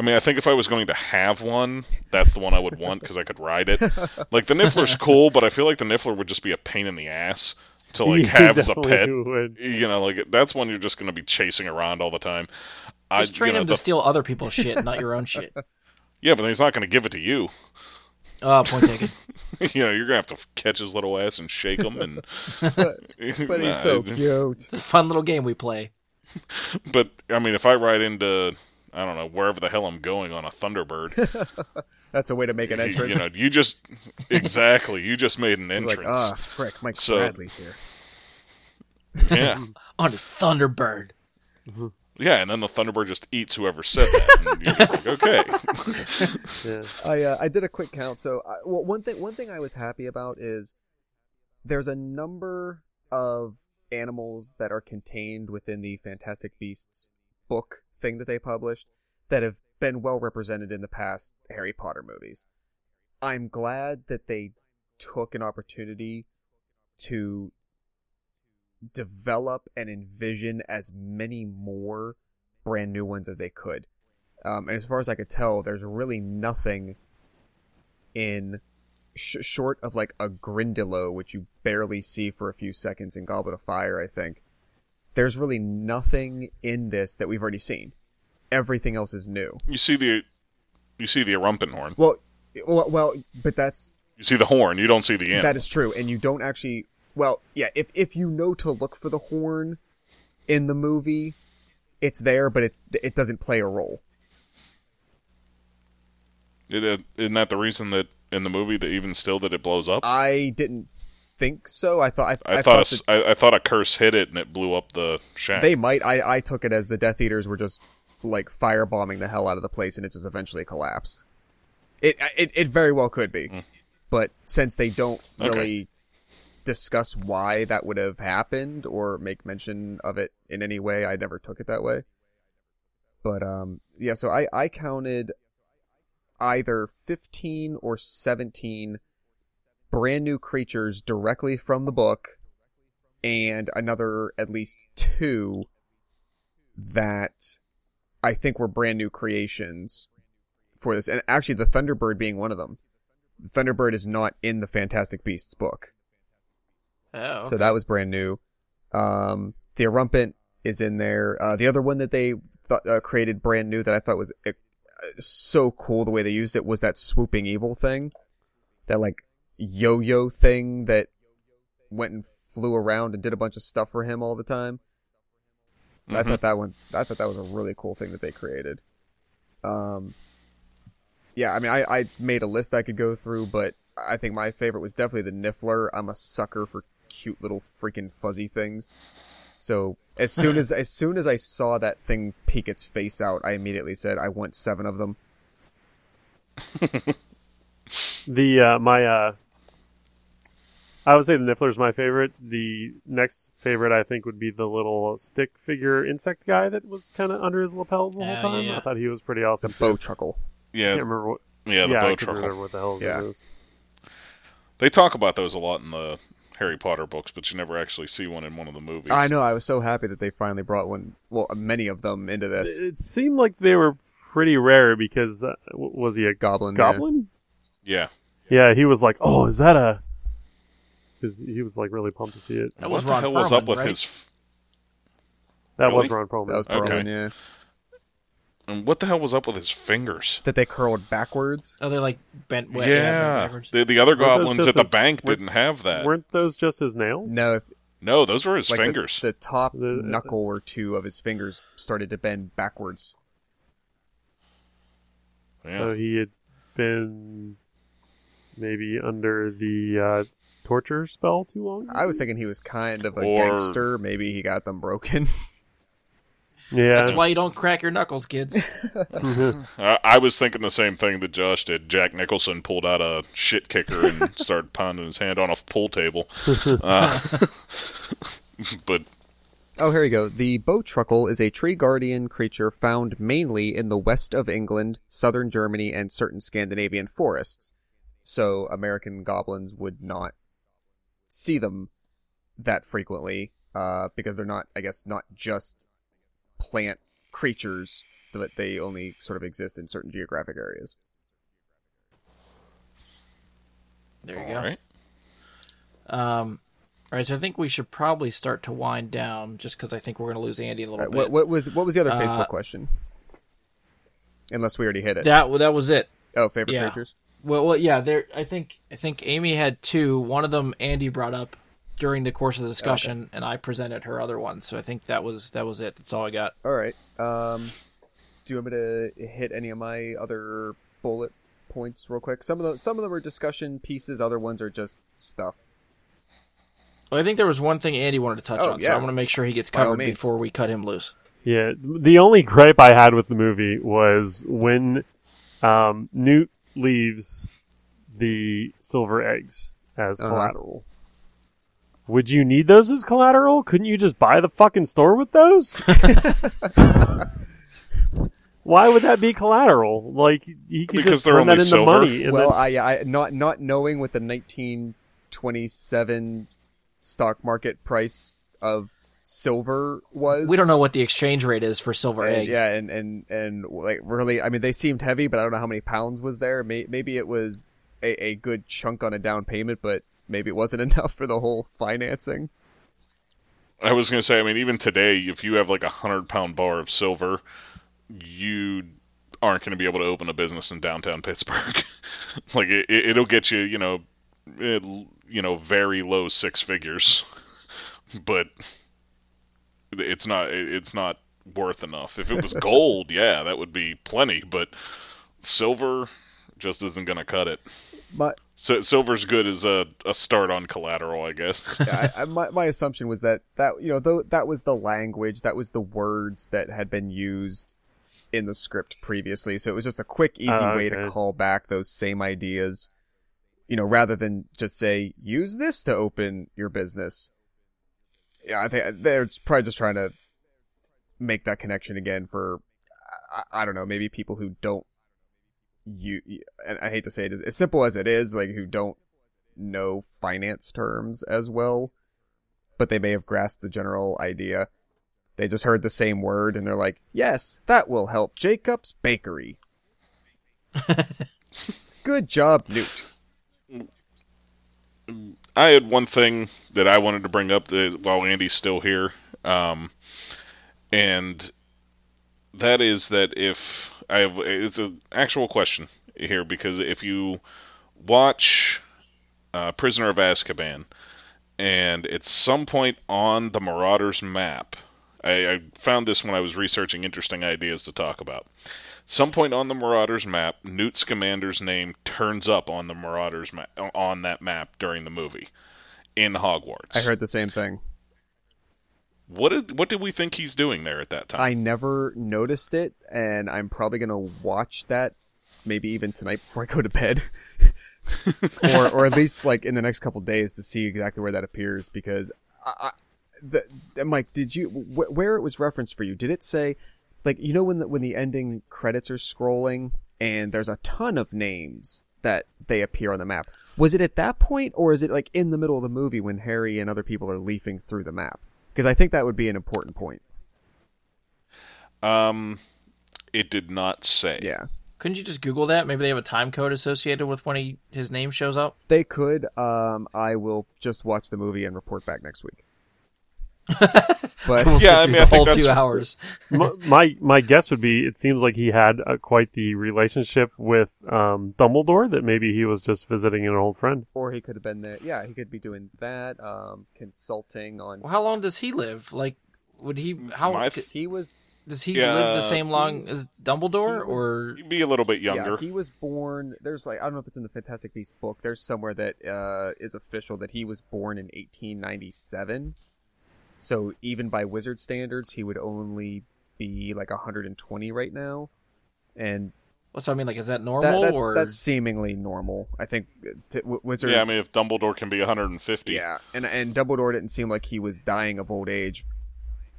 I mean, I think if I was going to have one, that's the one I would want because I could ride it. [laughs] Like the Niffler's cool, but I feel like the Niffler would just be a pain in the ass to like [laughs] He have as a pet. would. You know, like that's one you're just going to be chasing around all the time. I, Just train you know, him to the- steal other people's shit, not your own shit. [laughs] Yeah, but he's not going to give it to you. Oh, point taken. you know, you're going to have to catch his little ass and shake him, and But he's so cute. It's a fun little game we play. But I mean, if I ride into I don't know wherever the hell I'm going on a Thunderbird, [laughs] That's a way to make an you, entrance. you know, you just [laughs] exactly you just made an You're entrance. like, ah, frick, Mike So- Bradley's here. yeah, [laughs] On his Thunderbird. yeah, and then the Thunderbird just eats whoever said that. And you're like, okay, Yeah. I uh, I did a quick count. So I, well, one thing one thing I was happy about is there's a number of animals that are contained within the Fantastic Beasts book thing that they published that have been well represented in the past Harry Potter movies. I'm glad that they took an opportunity to develop and envision as many more brand new ones as they could. Um, and as far as I could tell, there's really nothing in sh- short of like a Grindylow, which you barely see for a few seconds in Goblet of Fire. I think there's really nothing in this that we've already seen. Everything else is new. you see the you see the Erumpent horn. Well, well, well but that's You see the horn. You don't see the animal. that is true, and you don't actually. Well, yeah, if if you know to look for the horn in the movie, it's there, but it's it doesn't play a role. It, uh, isn't that the reason that in the movie that even still that it blows up? I didn't think so. I thought I, I, I thought, thought a s I thought a curse hit it and it blew up the shack. they might. I I took it as the Death Eaters were just like firebombing the hell out of the place, and it just eventually collapsed. It it it very well could be, Mm. but since they don't Okay. really discuss why that would have happened or make mention of it in any way, I never took it that way. But um, yeah. So I I counted either fifteen or seventeen brand new creatures directly from the book, and another at least two that I think were brand new creations for this. And actually, the Thunderbird being one of them. The Thunderbird is not in the Fantastic Beasts book. Oh. So that was brand new. Um, the Erumpent is in there. Uh, the other one that they thought, uh, created brand new that I thought was uh, so cool the way they used it was that swooping evil thing. That like yo-yo thing that went and flew around and did a bunch of stuff for him all the time. I Mhm. thought that one I thought that was a really cool thing that they created. Um Yeah, I mean I, I made a list I could go through, but I think my favorite was definitely the Niffler. I'm a sucker for cute little freaking fuzzy things. So as soon as [laughs] as soon as I saw that thing peek its face out, I immediately said I want seven of them. [laughs] The uh, my uh, I would say the Niffler's my favorite. The next favorite I think would be the little stick figure insect guy that was kind of under his lapels the Oh, whole time. yeah. I thought he was pretty The awesome bow too. chuckle. I yeah, can't remember what. yeah, the yeah, bow I truckle. remember what the hell his Yeah. name was. They talk about those a lot in the Harry Potter books, but you never actually see one in one of the movies. I know. I was so happy that they finally brought one. Well, many of them into this It seemed like they were pretty rare because uh, was he a goblin. goblin? Yeah, Yeah, he was like, "Oh, is that a?" Because he was like really pumped to see it. That what was the Ron hell was up with right? his? That was Really? Ron Perlman. That was Okay. Perlman, yeah. And what the hell was up with his fingers? That they curled backwards. Oh, they're like bent. way- yeah, backwards. the the other Weren't goblins at the his- bank weren't- didn't have that. Weren't those just his nails? No, if No, those were his Like the- fingers. The, top The- knuckle or two of his fingers started to bend backwards. yeah. So he had been maybe under the uh, torture spell too long. I was thinking he was kind of a Or- gangster. Maybe he got them broken. [laughs] yeah. That's why you don't crack your knuckles, kids. [laughs] [laughs] I, I was thinking the same thing that Josh did. Jack Nicholson pulled out a shit kicker and started pounding his hand on a pool table. Uh, but Oh, here you go. The bowtruckle is a tree guardian creature found mainly in the west of England, southern Germany, and certain Scandinavian forests. So American goblins would not see them that frequently, uh, because they're not, I guess, not just plant creatures, but they only sort of exist in certain geographic areas. There you all go. right. Um, all right, so I think we should probably start to wind down, just because I think we're going to lose Andy a little Alright, bit. what, what was what was the other Uh, Facebook question? Unless we already hit it. That that was it. oh, favorite yeah. creatures. Well, well, yeah. There, I think I think Amy had two. One of them Andy brought up during the course of the discussion, and I presented her other one. So I think that was that was it. That's all I got. All right. Um, do you want me to hit any of my other bullet points real quick? Some of them, some of them are discussion pieces. Other ones are just stuff. Well, I think there was one thing Andy wanted to touch Oh, on, so. I want to make sure he gets covered before we cut him loose. Yeah, the only gripe I had with the movie was when um, Newt leaves the silver eggs as Uh-huh. collateral. Would you need those as collateral? Couldn't you just buy the fucking store with those? [laughs] Why would that be collateral? Like he could Because just they're turn that into silver? money. And well, then, I, I not not knowing what the 1927 stock market price of silver was. We don't know what the exchange rate is for silver and, eggs. Yeah, and and and like really, I mean, they seemed heavy, but I don't know how many pounds was there. Maybe it was a, a good chunk on a down payment, but maybe it wasn't [laughs] enough for the whole financing. I was gonna say, I mean, even today, if you have like a hundred pound bar of silver, you aren't gonna be able to open a business in downtown Pittsburgh. [laughs] like it, it, it'll get you, you know, it, you know, very low six figures, [laughs] but it's not, it's not worth enough. If it was gold, [laughs] yeah, that would be plenty, but silver just isn't gonna cut it. My So silver's good as a, a start on collateral, I guess. [laughs] yeah, I, I, my my assumption was that that you know though that was the language, that was the words that had been used in the script previously. So it was just a quick, easy Oh, way to call back those same ideas. You know, rather than just say use this to open your business. Yeah, I think they're probably just trying to make that connection again for I, I don't know maybe people who don't you and I hate to say it as, as simple as it is like who don't know finance terms as well, but they may have grasped the general idea. They just heard the same word and they're like, "Yes, that will help Jacob's Bakery." [laughs] Good job, Newt. Mm, mm, I had one thing that I wanted to bring up while Andy's still here, um, and that is that if I have it's an actual question here because if you watch uh, Prisoner of Azkaban, and at some point on the Marauders map, I, I found this when I was researching interesting ideas to talk about. Some point on the Marauders map, Newt Scamander's name turns up on the Marauders map on that map during the movie in Hogwarts. I heard the same thing. What did what did we think he's doing there at that time? I never noticed it, and I'm probably gonna watch that maybe even tonight before I go to bed, [laughs] or or at least like in the next couple days to see exactly where that appears. Because I, I, the, the- Mike, did you wh- where it was referenced for you? Did it say like you know when the when the ending credits are scrolling and there's a ton of names that they appear on the map? Was it at that point, or is it like in the middle of the movie when Harry and other people are leafing through the map? Because I think that would be an important point. Um, it did not say. Yeah. Couldn't you just Google that? Maybe they have a time code associated with when he his name shows up. They could. Um, I will just watch the movie and report back next week. [laughs] But we'll Yeah, I mean, the think whole two hours. my, my my guess would be it seems like he had uh quite the relationship with um, Dumbledore that maybe he was just visiting an old friend. or he could have been there. Yeah, he could be doing that. Um, consulting on. Well, how long does he live? Like, would he? How My- c- He was does he Yeah, live the same long as Dumbledore? he was- Or He'd be a little bit younger. Yeah, he was born. There's like I don't know if it's in the Fantastic Beasts book. There's somewhere that uh, is official that he was born in 1897. So even by wizard standards, he would only be like 120 right now, and well, so I mean, like, is that that, normal? that's or that's seemingly normal. I think uh, t- w- wizard. yeah, I mean, if Dumbledore can be 150, yeah, and and Dumbledore didn't seem like he was dying of old age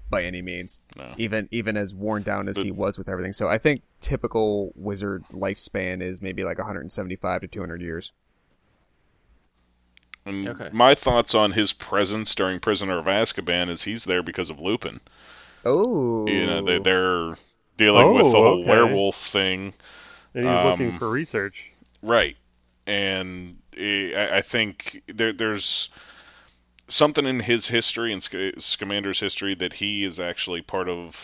by any means. no. even even as worn down as But- he was with everything. So I think typical wizard lifespan is maybe like 175 to 200 years. And Okay. my thoughts on his presence during Prisoner of Azkaban is he's there because of Lupin. Oh, You know, they, they're dealing Oh, with the whole okay. werewolf thing. And he's looking Um, for research. Right. And I I think there, there's something in his history and Sc- Scamander's history that he is actually part of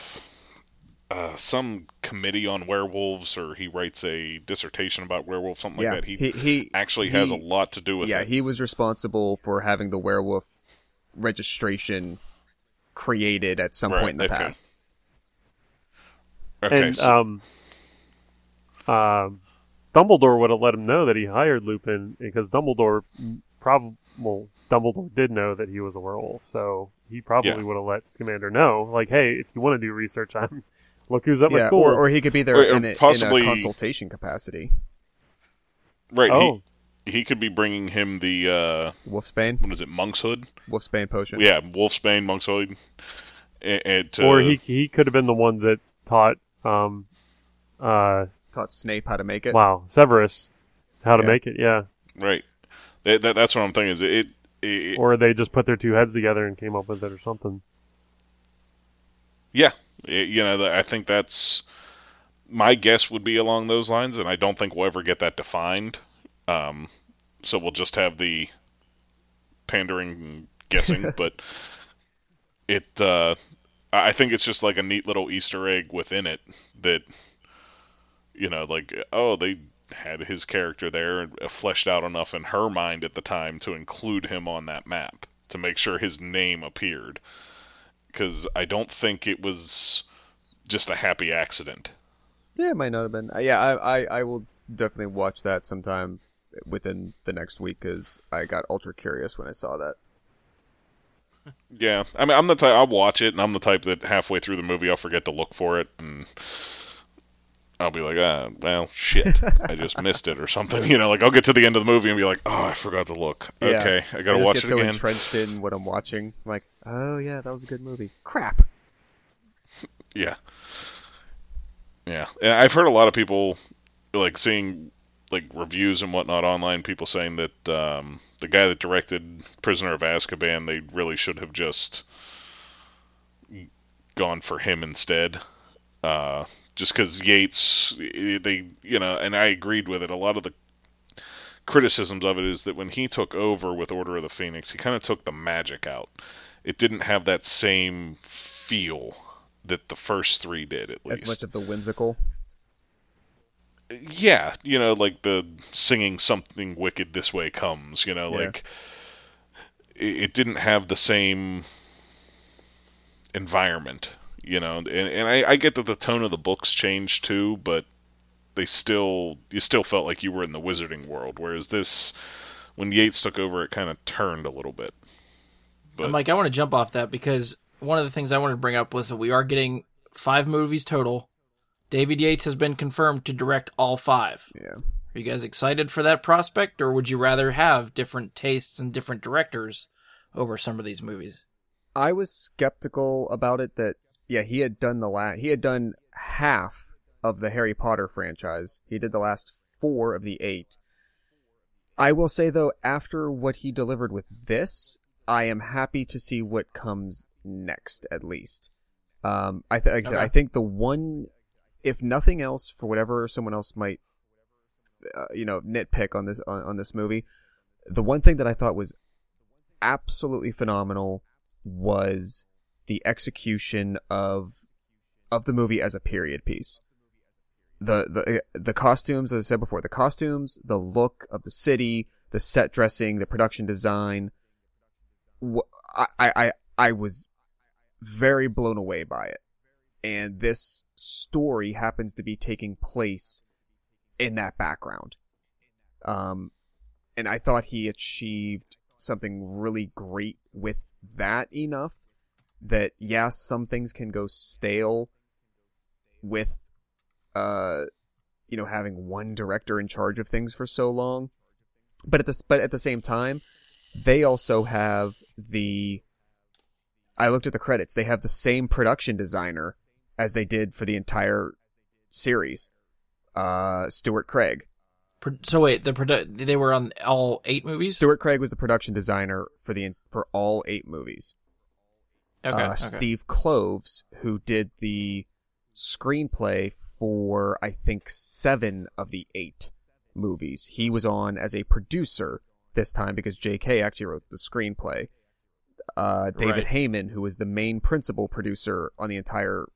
uh, some committee on werewolves, or he writes a dissertation about werewolves, something yeah, like that. He, he, he actually has a lot to do with yeah it. he was responsible for having the werewolf registration created at some Right, point in the okay. past. okay, and so- um, um, Dumbledore would have let him know that he hired Lupin because Dumbledore probably well, Dumbledore did know that he was a werewolf, so he probably Yeah. would have let Scamander know, like, hey, if you want to do research, [laughs] I'm look who's at my Yeah, school. or, or he could be there Or- or in, a, possibly- in a consultation capacity. right, oh, he, he could be bringing him the, uh, Wolfsbane, what is it, Monk's Hood? Wolfsbane potion. Yeah, Wolfsbane, Monk's Hood. And, and to- or he he could have been the one that taught um, uh, Taught Snape how to make it. wow, Severus how to make it, yeah. Right. That, that, that's what I'm thinking. Is it, it, Or they just put their two heads together and came up with it or something. Yeah, It- you know, I think that's my guess would be along those lines, and I don't think we'll ever get that defined. Um, so we'll just have the pandering and guessing, [laughs] but it. Uh, I I think it's just like a neat little Easter egg within it that, you know, like oh they had his character there uh, fleshed out enough in her mind at the time to include him on that map to make sure his name appeared because I don't think it was just a happy accident. Yeah, it might not have been. Uh, yeah, I, I, I will definitely watch that sometime within the next week because I got ultra curious when I saw that. Yeah, I mean, I'm the type I'll watch it, and I'm the type that halfway through the movie I'll forget to look for it, and I'll be like, ah, well, shit, I just [laughs] missed it or something. You know, like I'll get to the end of the movie and be like, oh, I forgot to look. Yeah. Okay, I I gotta just watch get it so again. entrenched in what I'm watching. Like, oh yeah, that was a good movie. Crap. Yeah. Yeah. And I've heard a lot of people like seeing like reviews and whatnot online, people saying that um, the guy that directed Prisoner of Azkaban, they really should have just gone for him instead. Uh, just because Yates, they, you know, and I agreed with it. A lot of the criticisms of it is that when he took over with Order of the Phoenix, he kind of took the magic out. It didn't have that same feel that the first three did, at least. As much of the whimsical. yeah, you know, like the singing something wicked this way comes, you know, Yeah. like it, it didn't have the same environment, you know, and, and I, I get that the tone of the books changed too, but they still, you still felt like you were in the wizarding world, whereas this, when Yates took over, it kind of turned a little bit. But And Mike, I want to jump off that because one of the things I wanted to bring up was that we are getting five movies total. David Yates has been confirmed to direct all five. Yeah. Are you guys excited for that prospect, or would you rather have different tastes and different directors over some of these movies? I was skeptical about it that yeah, he had done the last he had done half of the Harry Potter franchise. He did the last 4 of the 8. I will say though after what he delivered with this, I am happy to see what comes next at least. Um I th- like I, said, Okay. I think the one if nothing else for whatever someone else might uh, you know nitpick on this on, on this movie, the one thing that I thought was absolutely phenomenal was the execution of of the movie as a period piece. The the the costumes, as I said before, the costumes, the look of the city, the set dressing, the production design. I I I was very blown away by it, and this story happens to be taking place in that background. Um, and I thought he achieved something really great with that enough that yes, some things can go stale with uh you know having one director in charge of things for so long. But at the but at the same time they also have the I looked at the credits they have the same production designer as they did for the entire series uh Stuart Craig. So wait, the produ- they were on all eight movies. Stuart Craig was the production designer for the for all eight movies Okay, uh, okay. Steve Kloves, who did the screenplay for I think seven of the eight movies. He was on as a producer this time because J.K. actually wrote the screenplay. Uh, David Right. Heyman, who was the main principal producer on the entire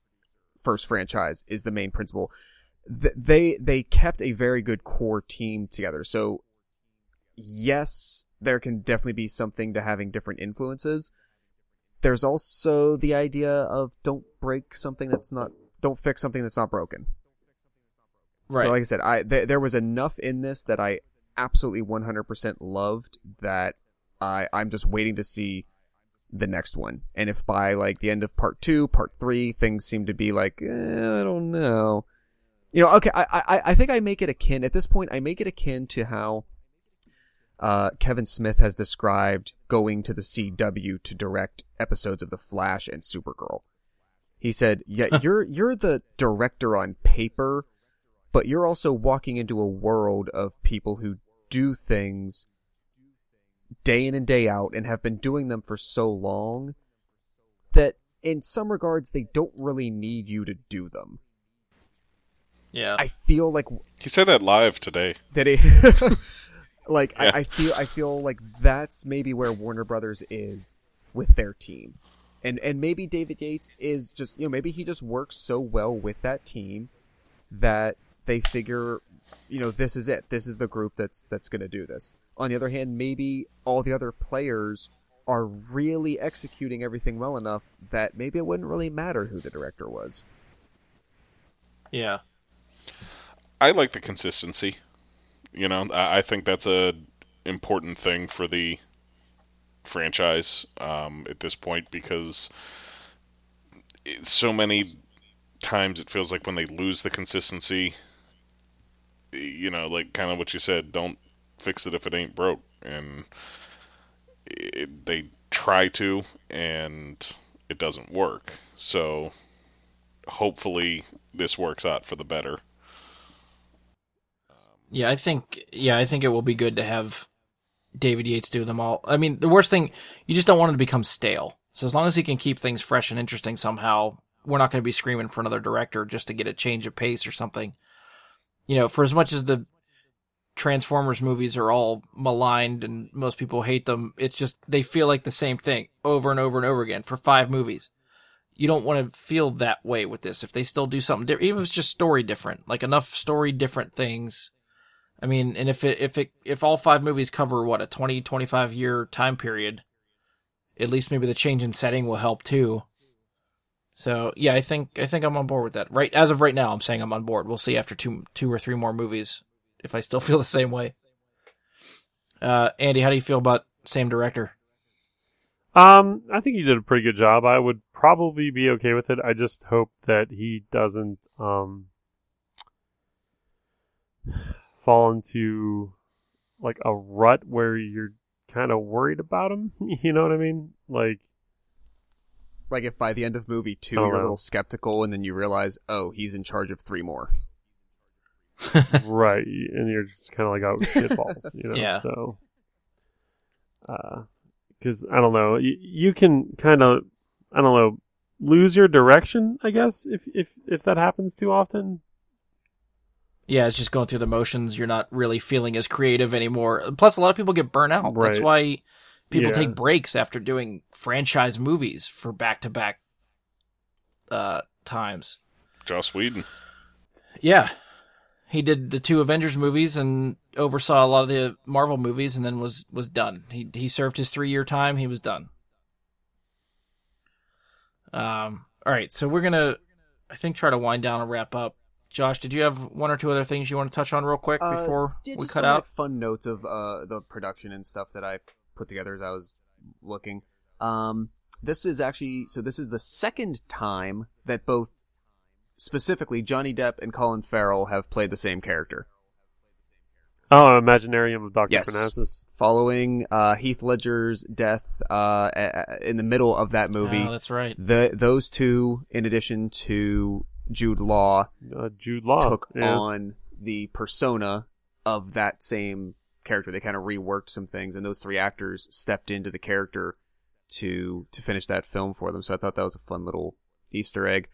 first franchise, is the main principal. Th- they they kept a very good core team together. So yes, there can definitely be something to having different influences. There's also the idea of don't break something that's not don't fix something that's not broken. right. So like I said, I th- there was enough in this that I absolutely 100% loved that I I'm just waiting to see the next one. And if by like the end of part 2, part 3 things seem to be like eh, I don't know. You know, okay, I I I think I make it akin at this point I make it akin to how uh, Kevin Smith has described going to the CW to direct episodes of The Flash and Supergirl. He said, "Yeah, you're you're the director on paper, but you're also walking into a world of people who do things day in and day out and have been doing them for so long that in some regards they don't really need you to do them. yeah. I feel like He said that live today. that it [laughs] [laughs] like Yeah. I, I feel I feel like that's maybe where Warner Brothers is with their team. And and maybe David Yates is just you know, maybe he just works so well with that team that they figure you know, this is it. This is the group that's that's gonna do this. On the other hand, maybe all the other players are really executing everything well enough that maybe it wouldn't really matter who the director was. yeah. I like the consistency. You know, I, I think that's a important thing for the franchise um, at this point because so many times it feels like when they lose the consistency, you know, like kind of what you said, don't fix it if it ain't broke, and it, they try to, and it doesn't work. So hopefully this works out for the better. Yeah, I think yeah, I think it will be good to have David Yates do them all. I mean, the worst thing you just don't want it to become stale. So as long as he can keep things fresh and interesting somehow, we're not going to be screaming for another director just to get a change of pace or something. You know, for as much as the Transformers movies are all maligned and most people hate them, it's just they feel like the same thing over and over and over again for five movies. You don't want to feel that way with this. If they still do something different, even if it's just story different, like enough story different things I mean, and if it if it if all five movies cover what a 20 25 year time period, at least maybe the change in setting will help too. So, yeah, I think I think I'm on board with that. Right as of right now, I'm saying I'm on board. We'll see after two two or three more movies if I still [laughs] feel the same way. Uh Andy, how do you feel about same director? Um, I think he did a pretty good job. I would probably be okay with it. I just hope that he doesn't um fall into like a rut where you're kind of worried about him. [laughs] you know what I mean? Like, Like if by the end of movie two you're a little skeptical and then you realize, oh, he's in charge of three more. [laughs] right, and you're just kind of like, oh shit balls, you know? [laughs] Yeah. So, uh, because I don't know, you, you can kind of, I don't know, lose your direction. I guess if if if that happens too often. Yeah, it's just going through the motions. You're not really feeling as creative anymore. Plus, a lot of people get burnt out. That's why people Yeah. take breaks after doing franchise movies for back to back uh, times. Joss Whedon. Yeah. He did the two Avengers movies and oversaw a lot of the Marvel movies and then was was done. He he served his 3-year time, he was done. Um all right, so we're going to I think try to wind down and wrap up. Josh, did you have one or two other things you want to touch on real quick Uh, before yeah, we cut some, out? Like, fun notes of uh, the production and stuff that I put together as I was looking. Um, this is actually so. This is the second time that both, specifically Johnny Depp and Colin Farrell, have played the same character. Oh, Imaginarium of Doctor Yes. Parnassus. Following uh, Heath Ledger's death uh, a- a- in the middle of that movie, Oh, that's right. the those two, in addition to Jude Law, Uh, Jude Law took yeah. on the persona of that same character. They kind of reworked some things, and those three actors stepped into the character to to finish that film for them. So I thought that was a fun little Easter egg.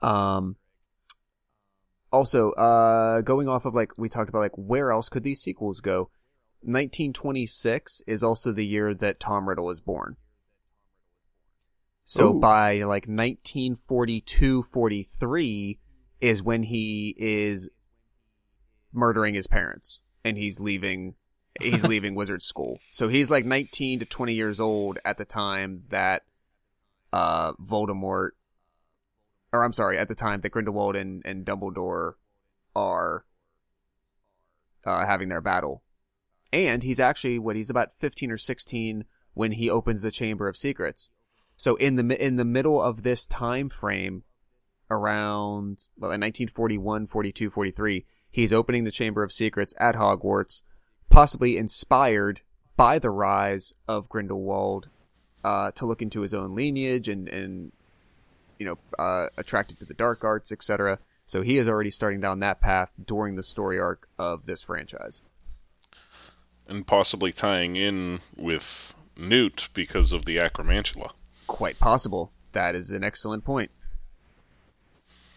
Um, also, uh, going off of like we talked about, like where else could these sequels go? 1926 is also the year that Tom Riddle is born. So Ooh. by like 1942, 43 is when he is murdering his parents and he's leaving he's [laughs] leaving wizard school. So he's like 19 to 20 years old at the time that uh Voldemort or I'm sorry, at the time that Grindelwald and, and Dumbledore are uh, having their battle. And he's actually what he's about 15 or 16 when he opens the Chamber of Secrets. So in the in the middle of this time frame around well in 1941, 42, 43, he's opening the Chamber of Secrets at Hogwarts, possibly inspired by the rise of Grindelwald uh, to look into his own lineage and and you know uh, attracted to the dark arts, etc. So he is already starting down that path during the story arc of this franchise. and possibly tying in with Newt because of the Acromantula. Quite possible. That is an excellent point.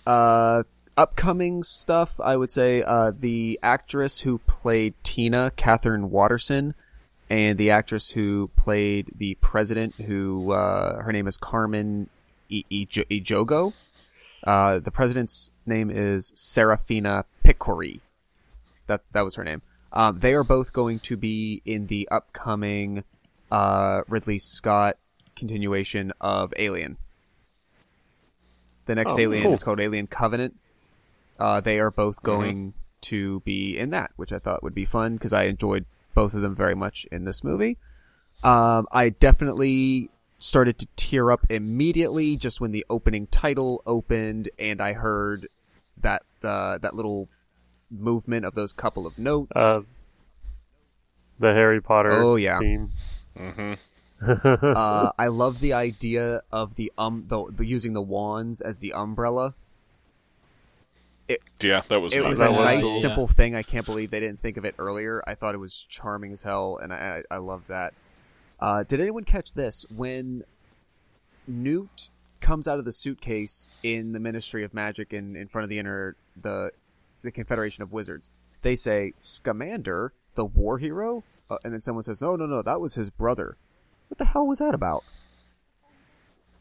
Uh, upcoming stuff, I would say, uh, the actress who played Tina, Katherine Waterston, and the actress who played the president, who, uh, her name is Carmen Ejogo. Uh, the president's name is Seraphina Picquery. That, that was her name. Um, they are both going to be in the upcoming, uh, Ridley Scott continuation of Alien. The next Oh, Alien cool. is called Alien Covenant. Uh, they are both going to be in that, which I thought would be fun because I enjoyed both of them very much in this movie. Um, I definitely started to tear up immediately just when the opening title opened and I heard that uh, that little movement of those couple of notes. Uh, the Harry Potter Oh, yeah. theme. hmm [laughs] uh, I love the idea of the um the, the using the wands as the umbrella. Yeah, that was It neat. was That a was nice, cool. simple thing. I can't believe they didn't think of it earlier. I thought it was charming as hell, and I I, I loved that. Uh, did anyone catch this when Newt comes out of the suitcase in the Ministry of Magic in, in front of the inner the the Confederation of Wizards? They say Scamander, the war hero, uh, and then someone says, "No, no, no, that was his brother." What the hell was that about?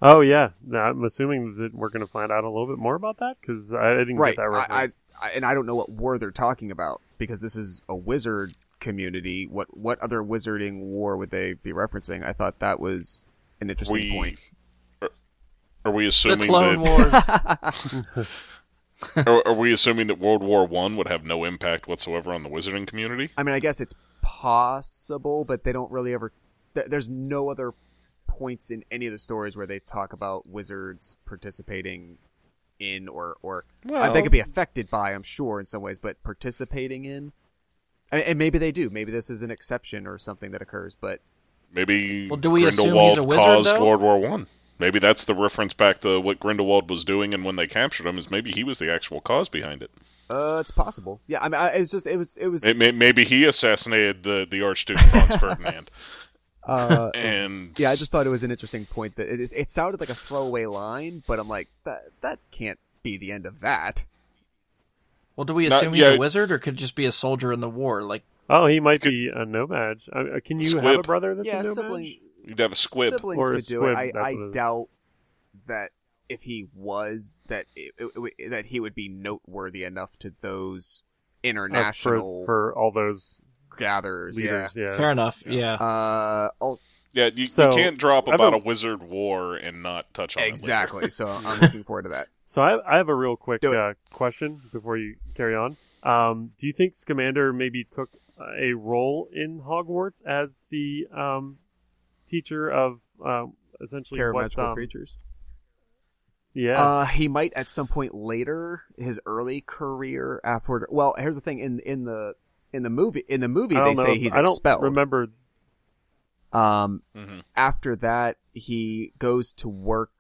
oh yeah, Now, I'm assuming that we're going to find out a little bit more about that because I didn't right get that I, reference. I, I and I don't know what war they're talking about because this is a wizard community. What what other wizarding war would they be referencing? I thought that was an interesting We- point. Are we assuming The assuming Clone that? Wars. [laughs] Are, are we assuming that World War One would have no impact whatsoever on the wizarding community? I mean, I guess it's possible, but they don't really ever. Th- There's no other points in any of the stories where they talk about wizards participating in or or Well, they could be affected by, I'm sure, in some ways, but participating in. And, and maybe they do. Maybe this is an exception or something that occurs, but Maybe Well, do we assume he's a wizard, caused though? World War One. Maybe that's the reference back to what Grindelwald was doing, and when they captured him, is maybe he was the actual cause behind it. Uh, it's possible. Yeah, I mean, I, it was just it was it was. It may, maybe he assassinated the the Archduke Franz [laughs] Ferdinand, uh, [laughs] and yeah, I just thought it was an interesting point that it, it sounded like a throwaway line, but I'm like that that can't be the end of that. Well, do we Not- assume he's yeah. a wizard, or could it just be a soldier in the war? Like, oh, he might be a No-Maj. Uh, can you have a brother that's yeah, a No-Maj? sibling you'd have a squib. siblings Or a could do squib, it. I, I what doubt that if he was that it, it- that he would be noteworthy enough to those Uh, international for for all those gatherers. leaders. Yeah. Fair enough. Yeah. Yeah. Uh, al- Yeah, you, So, you can't drop about a- a wizard war and not touch on it exactly. [laughs] so I'm looking forward to that. So I, I have a real quick uh, question before you carry on. Um, do you think Scamander maybe took a role in Hogwarts as the um, teacher of um, essentially Care what? magical um, creatures. Yeah. Uh, he might at some point later his early career after. Well, here's the thing in in the in the movie in the movie they know. say if- he's I don't expelled. remember. Um, hmm after that he goes to work.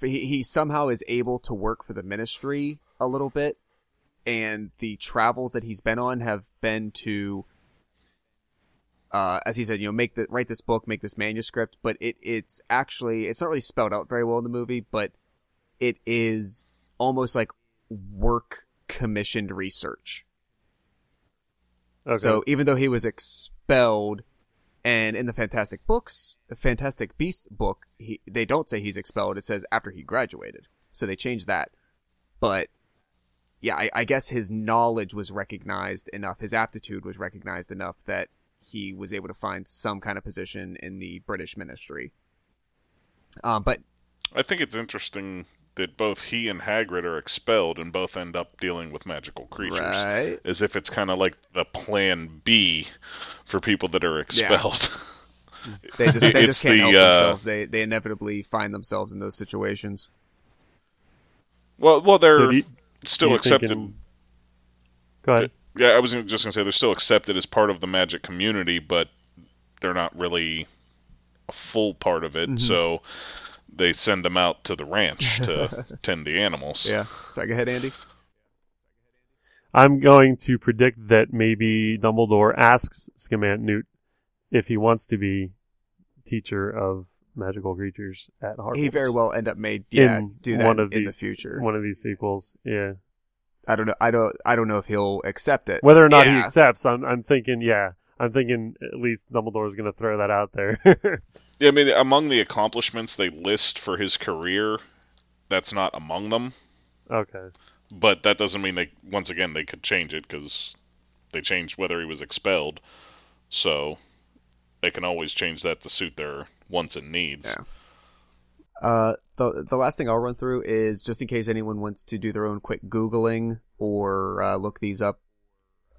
He he somehow is able to work for the ministry a little bit, and the travels that he's been on have been to. Uh, as he said, you know, make the write this book, make this manuscript, but it it's actually it's not really spelled out very well in the movie, but it is almost like work commissioned research. Okay. So even though he was expelled, and in the Fantastic Books, the Fantastic Beast book, he, they don't say he's expelled. It says after he graduated. So they changed that. But yeah, I, I guess his knowledge was recognized enough, his aptitude was recognized enough that he was able to find some kind of position in the British ministry. Um, but I think it's interesting that both he and Hagrid are expelled and both end up dealing with magical creatures. right, As if it's kind of like the plan B for people that are expelled. [laughs] they just they just can't the, help uh, themselves. They they inevitably find themselves in those situations. well, well, they're So do you- still do accepted. in- Go ahead. Yeah, I was just going to say they're still accepted as part of the magic community, but they're not really a full part of it. Mhm. So they send them out to the ranch [laughs] to tend the animals. Yeah. So go ahead, Andy. I'm going to predict that maybe Dumbledore asks Scamandroot Newt if he wants to be teacher of magical creatures at Hogwarts. He very well end up made yeah in do that one of in these the future. One of these sequels, yeah. I don't know. I don't. I don't know if he'll accept it. Whether or not he accepts, I'm, I'm thinking, yeah, I'm thinking at least Dumbledore is going to throw that out there. [laughs] Yeah, I mean, among the accomplishments they list for his career, that's not among them. okay. But that doesn't mean they. Once again, they could change it because they changed whether he was expelled. So they can always change that to suit their wants and needs. Yeah. Uh, the the last thing I'll run through is just in case anyone wants to do their own quick googling or uh, look these up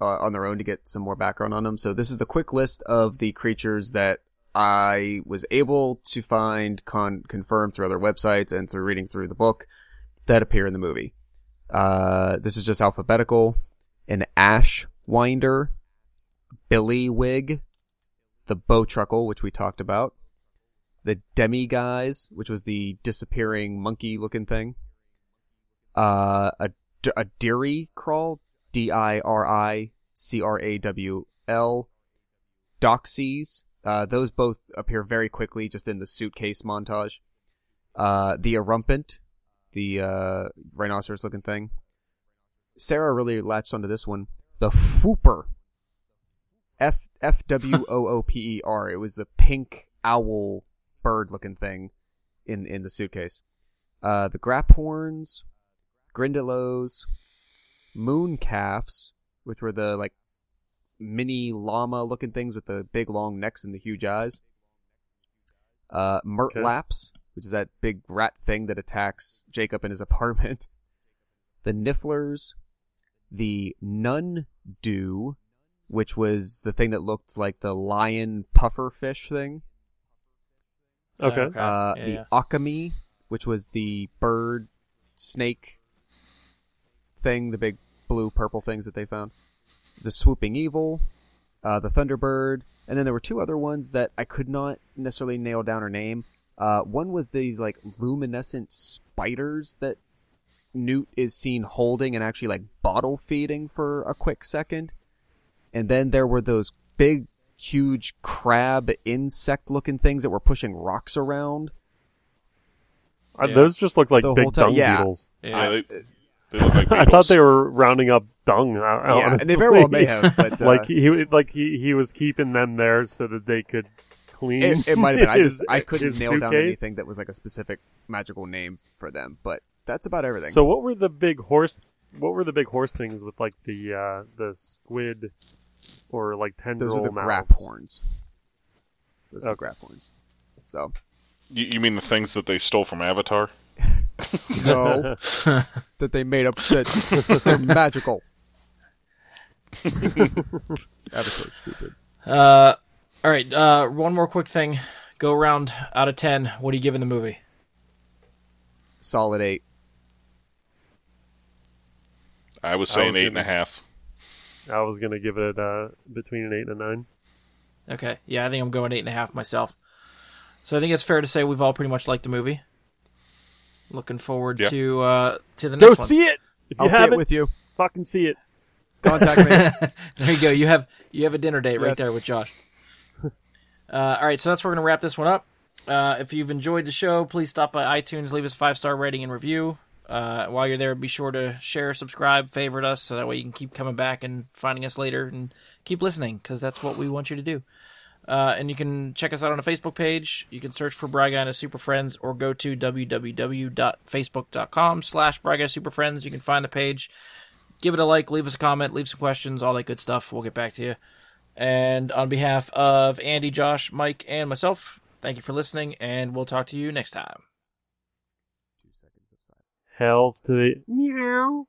uh, on their own to get some more background on them. So this is the quick list of the creatures that I was able to find con- confirmed through other websites and through reading through the book that appear in the movie. Uh, this is just alphabetical. An ash winder, Billywig, the bowtruckle, which we talked about, the Demiguise, which was the disappearing monkey looking thing. Uh, a, a Diri crawl, D I R I C R A W L. Doxies, uh, those both appear very quickly just in the suitcase montage. Uh, the Erumpent, the, uh, rhinoceros looking thing. Sarah really latched onto this one. The Fwooper. F F W O O P E R. It was the pink owl bird looking thing in in the suitcase. Uh, the Graphorns, Grindylows, Mooncalfs, which were the like mini llama looking things with the big long necks and the huge eyes. Uh, Murtlaps, which is that big rat thing that attacks Jacob in his [laughs] apartment. The Nifflers, the Nundu, which was the thing that looked like the lion puffer fish thing. Okay. Okay. Uh, Yeah, the yeah. Occamy, which was the bird snake thing, the big blue purple things that they found. The Swooping Evil, uh, the Thunderbird, and then there were two other ones that I could not necessarily nail down or name. Uh, one was these like luminescent spiders that Newt is seen holding and actually like bottle feeding for a quick second. And then there were those big, huge crab insect looking things that were pushing rocks around. Uh, Yeah. Those just look like The big dung yeah. beetles. Yeah, Yeah. they, they look like [laughs] I thought they were rounding up dung. uh, yeah, and they very well may have, but [laughs] uh, like he like he he was keeping them there so that they could clean. It, it might have been. I just [laughs] I couldn't his nail down anything that was like a specific magical name for them, but that's about everything. So what were the big horse? What were the big horse things with like the uh, the squid or like tendril those are the mouths? Graphorns. Those are the Okay. Graphorns. So You, you mean the things that they stole from Avatar? [laughs] no, [laughs] that they made up that they're [laughs] magical. Avatar's stupid. Uh, all right. Uh, one more quick thing. Go around out of ten. What are you giving the movie? Solid eight. I was I saying was eight and a half. I was gonna give it uh, between an eight and a nine. Okay. Yeah, I think I'm going eight and a half myself. So I think it's fair to say we've all pretty much liked the movie. Looking forward Yeah. to uh to the Go next one. see it if you I'll see it with you. fucking see it. Contact me. [laughs] there you go. You have you have a dinner date right there with Josh. [laughs] Uh, all right, so that's where we're gonna wrap this one up. Uh, if you've enjoyed the show, please stop by iTunes, leave us a five star rating and review. Uh, while you're there, be sure to share, subscribe, favorite us, so that way you can keep coming back and finding us later and keep listening because that's what we want you to do. Uh, and you can check us out on a Facebook page. You can search for Bry Guy and his Super Friends or go to www.facebook.com slash Bry Guy Super Friends. You can find the page give it a like, leave us a comment, leave some questions, all that good stuff. We'll get back to you. And on behalf of Andy, Josh, Mike, and myself, thank you for listening, and we'll talk to you next time. Hells to the meow.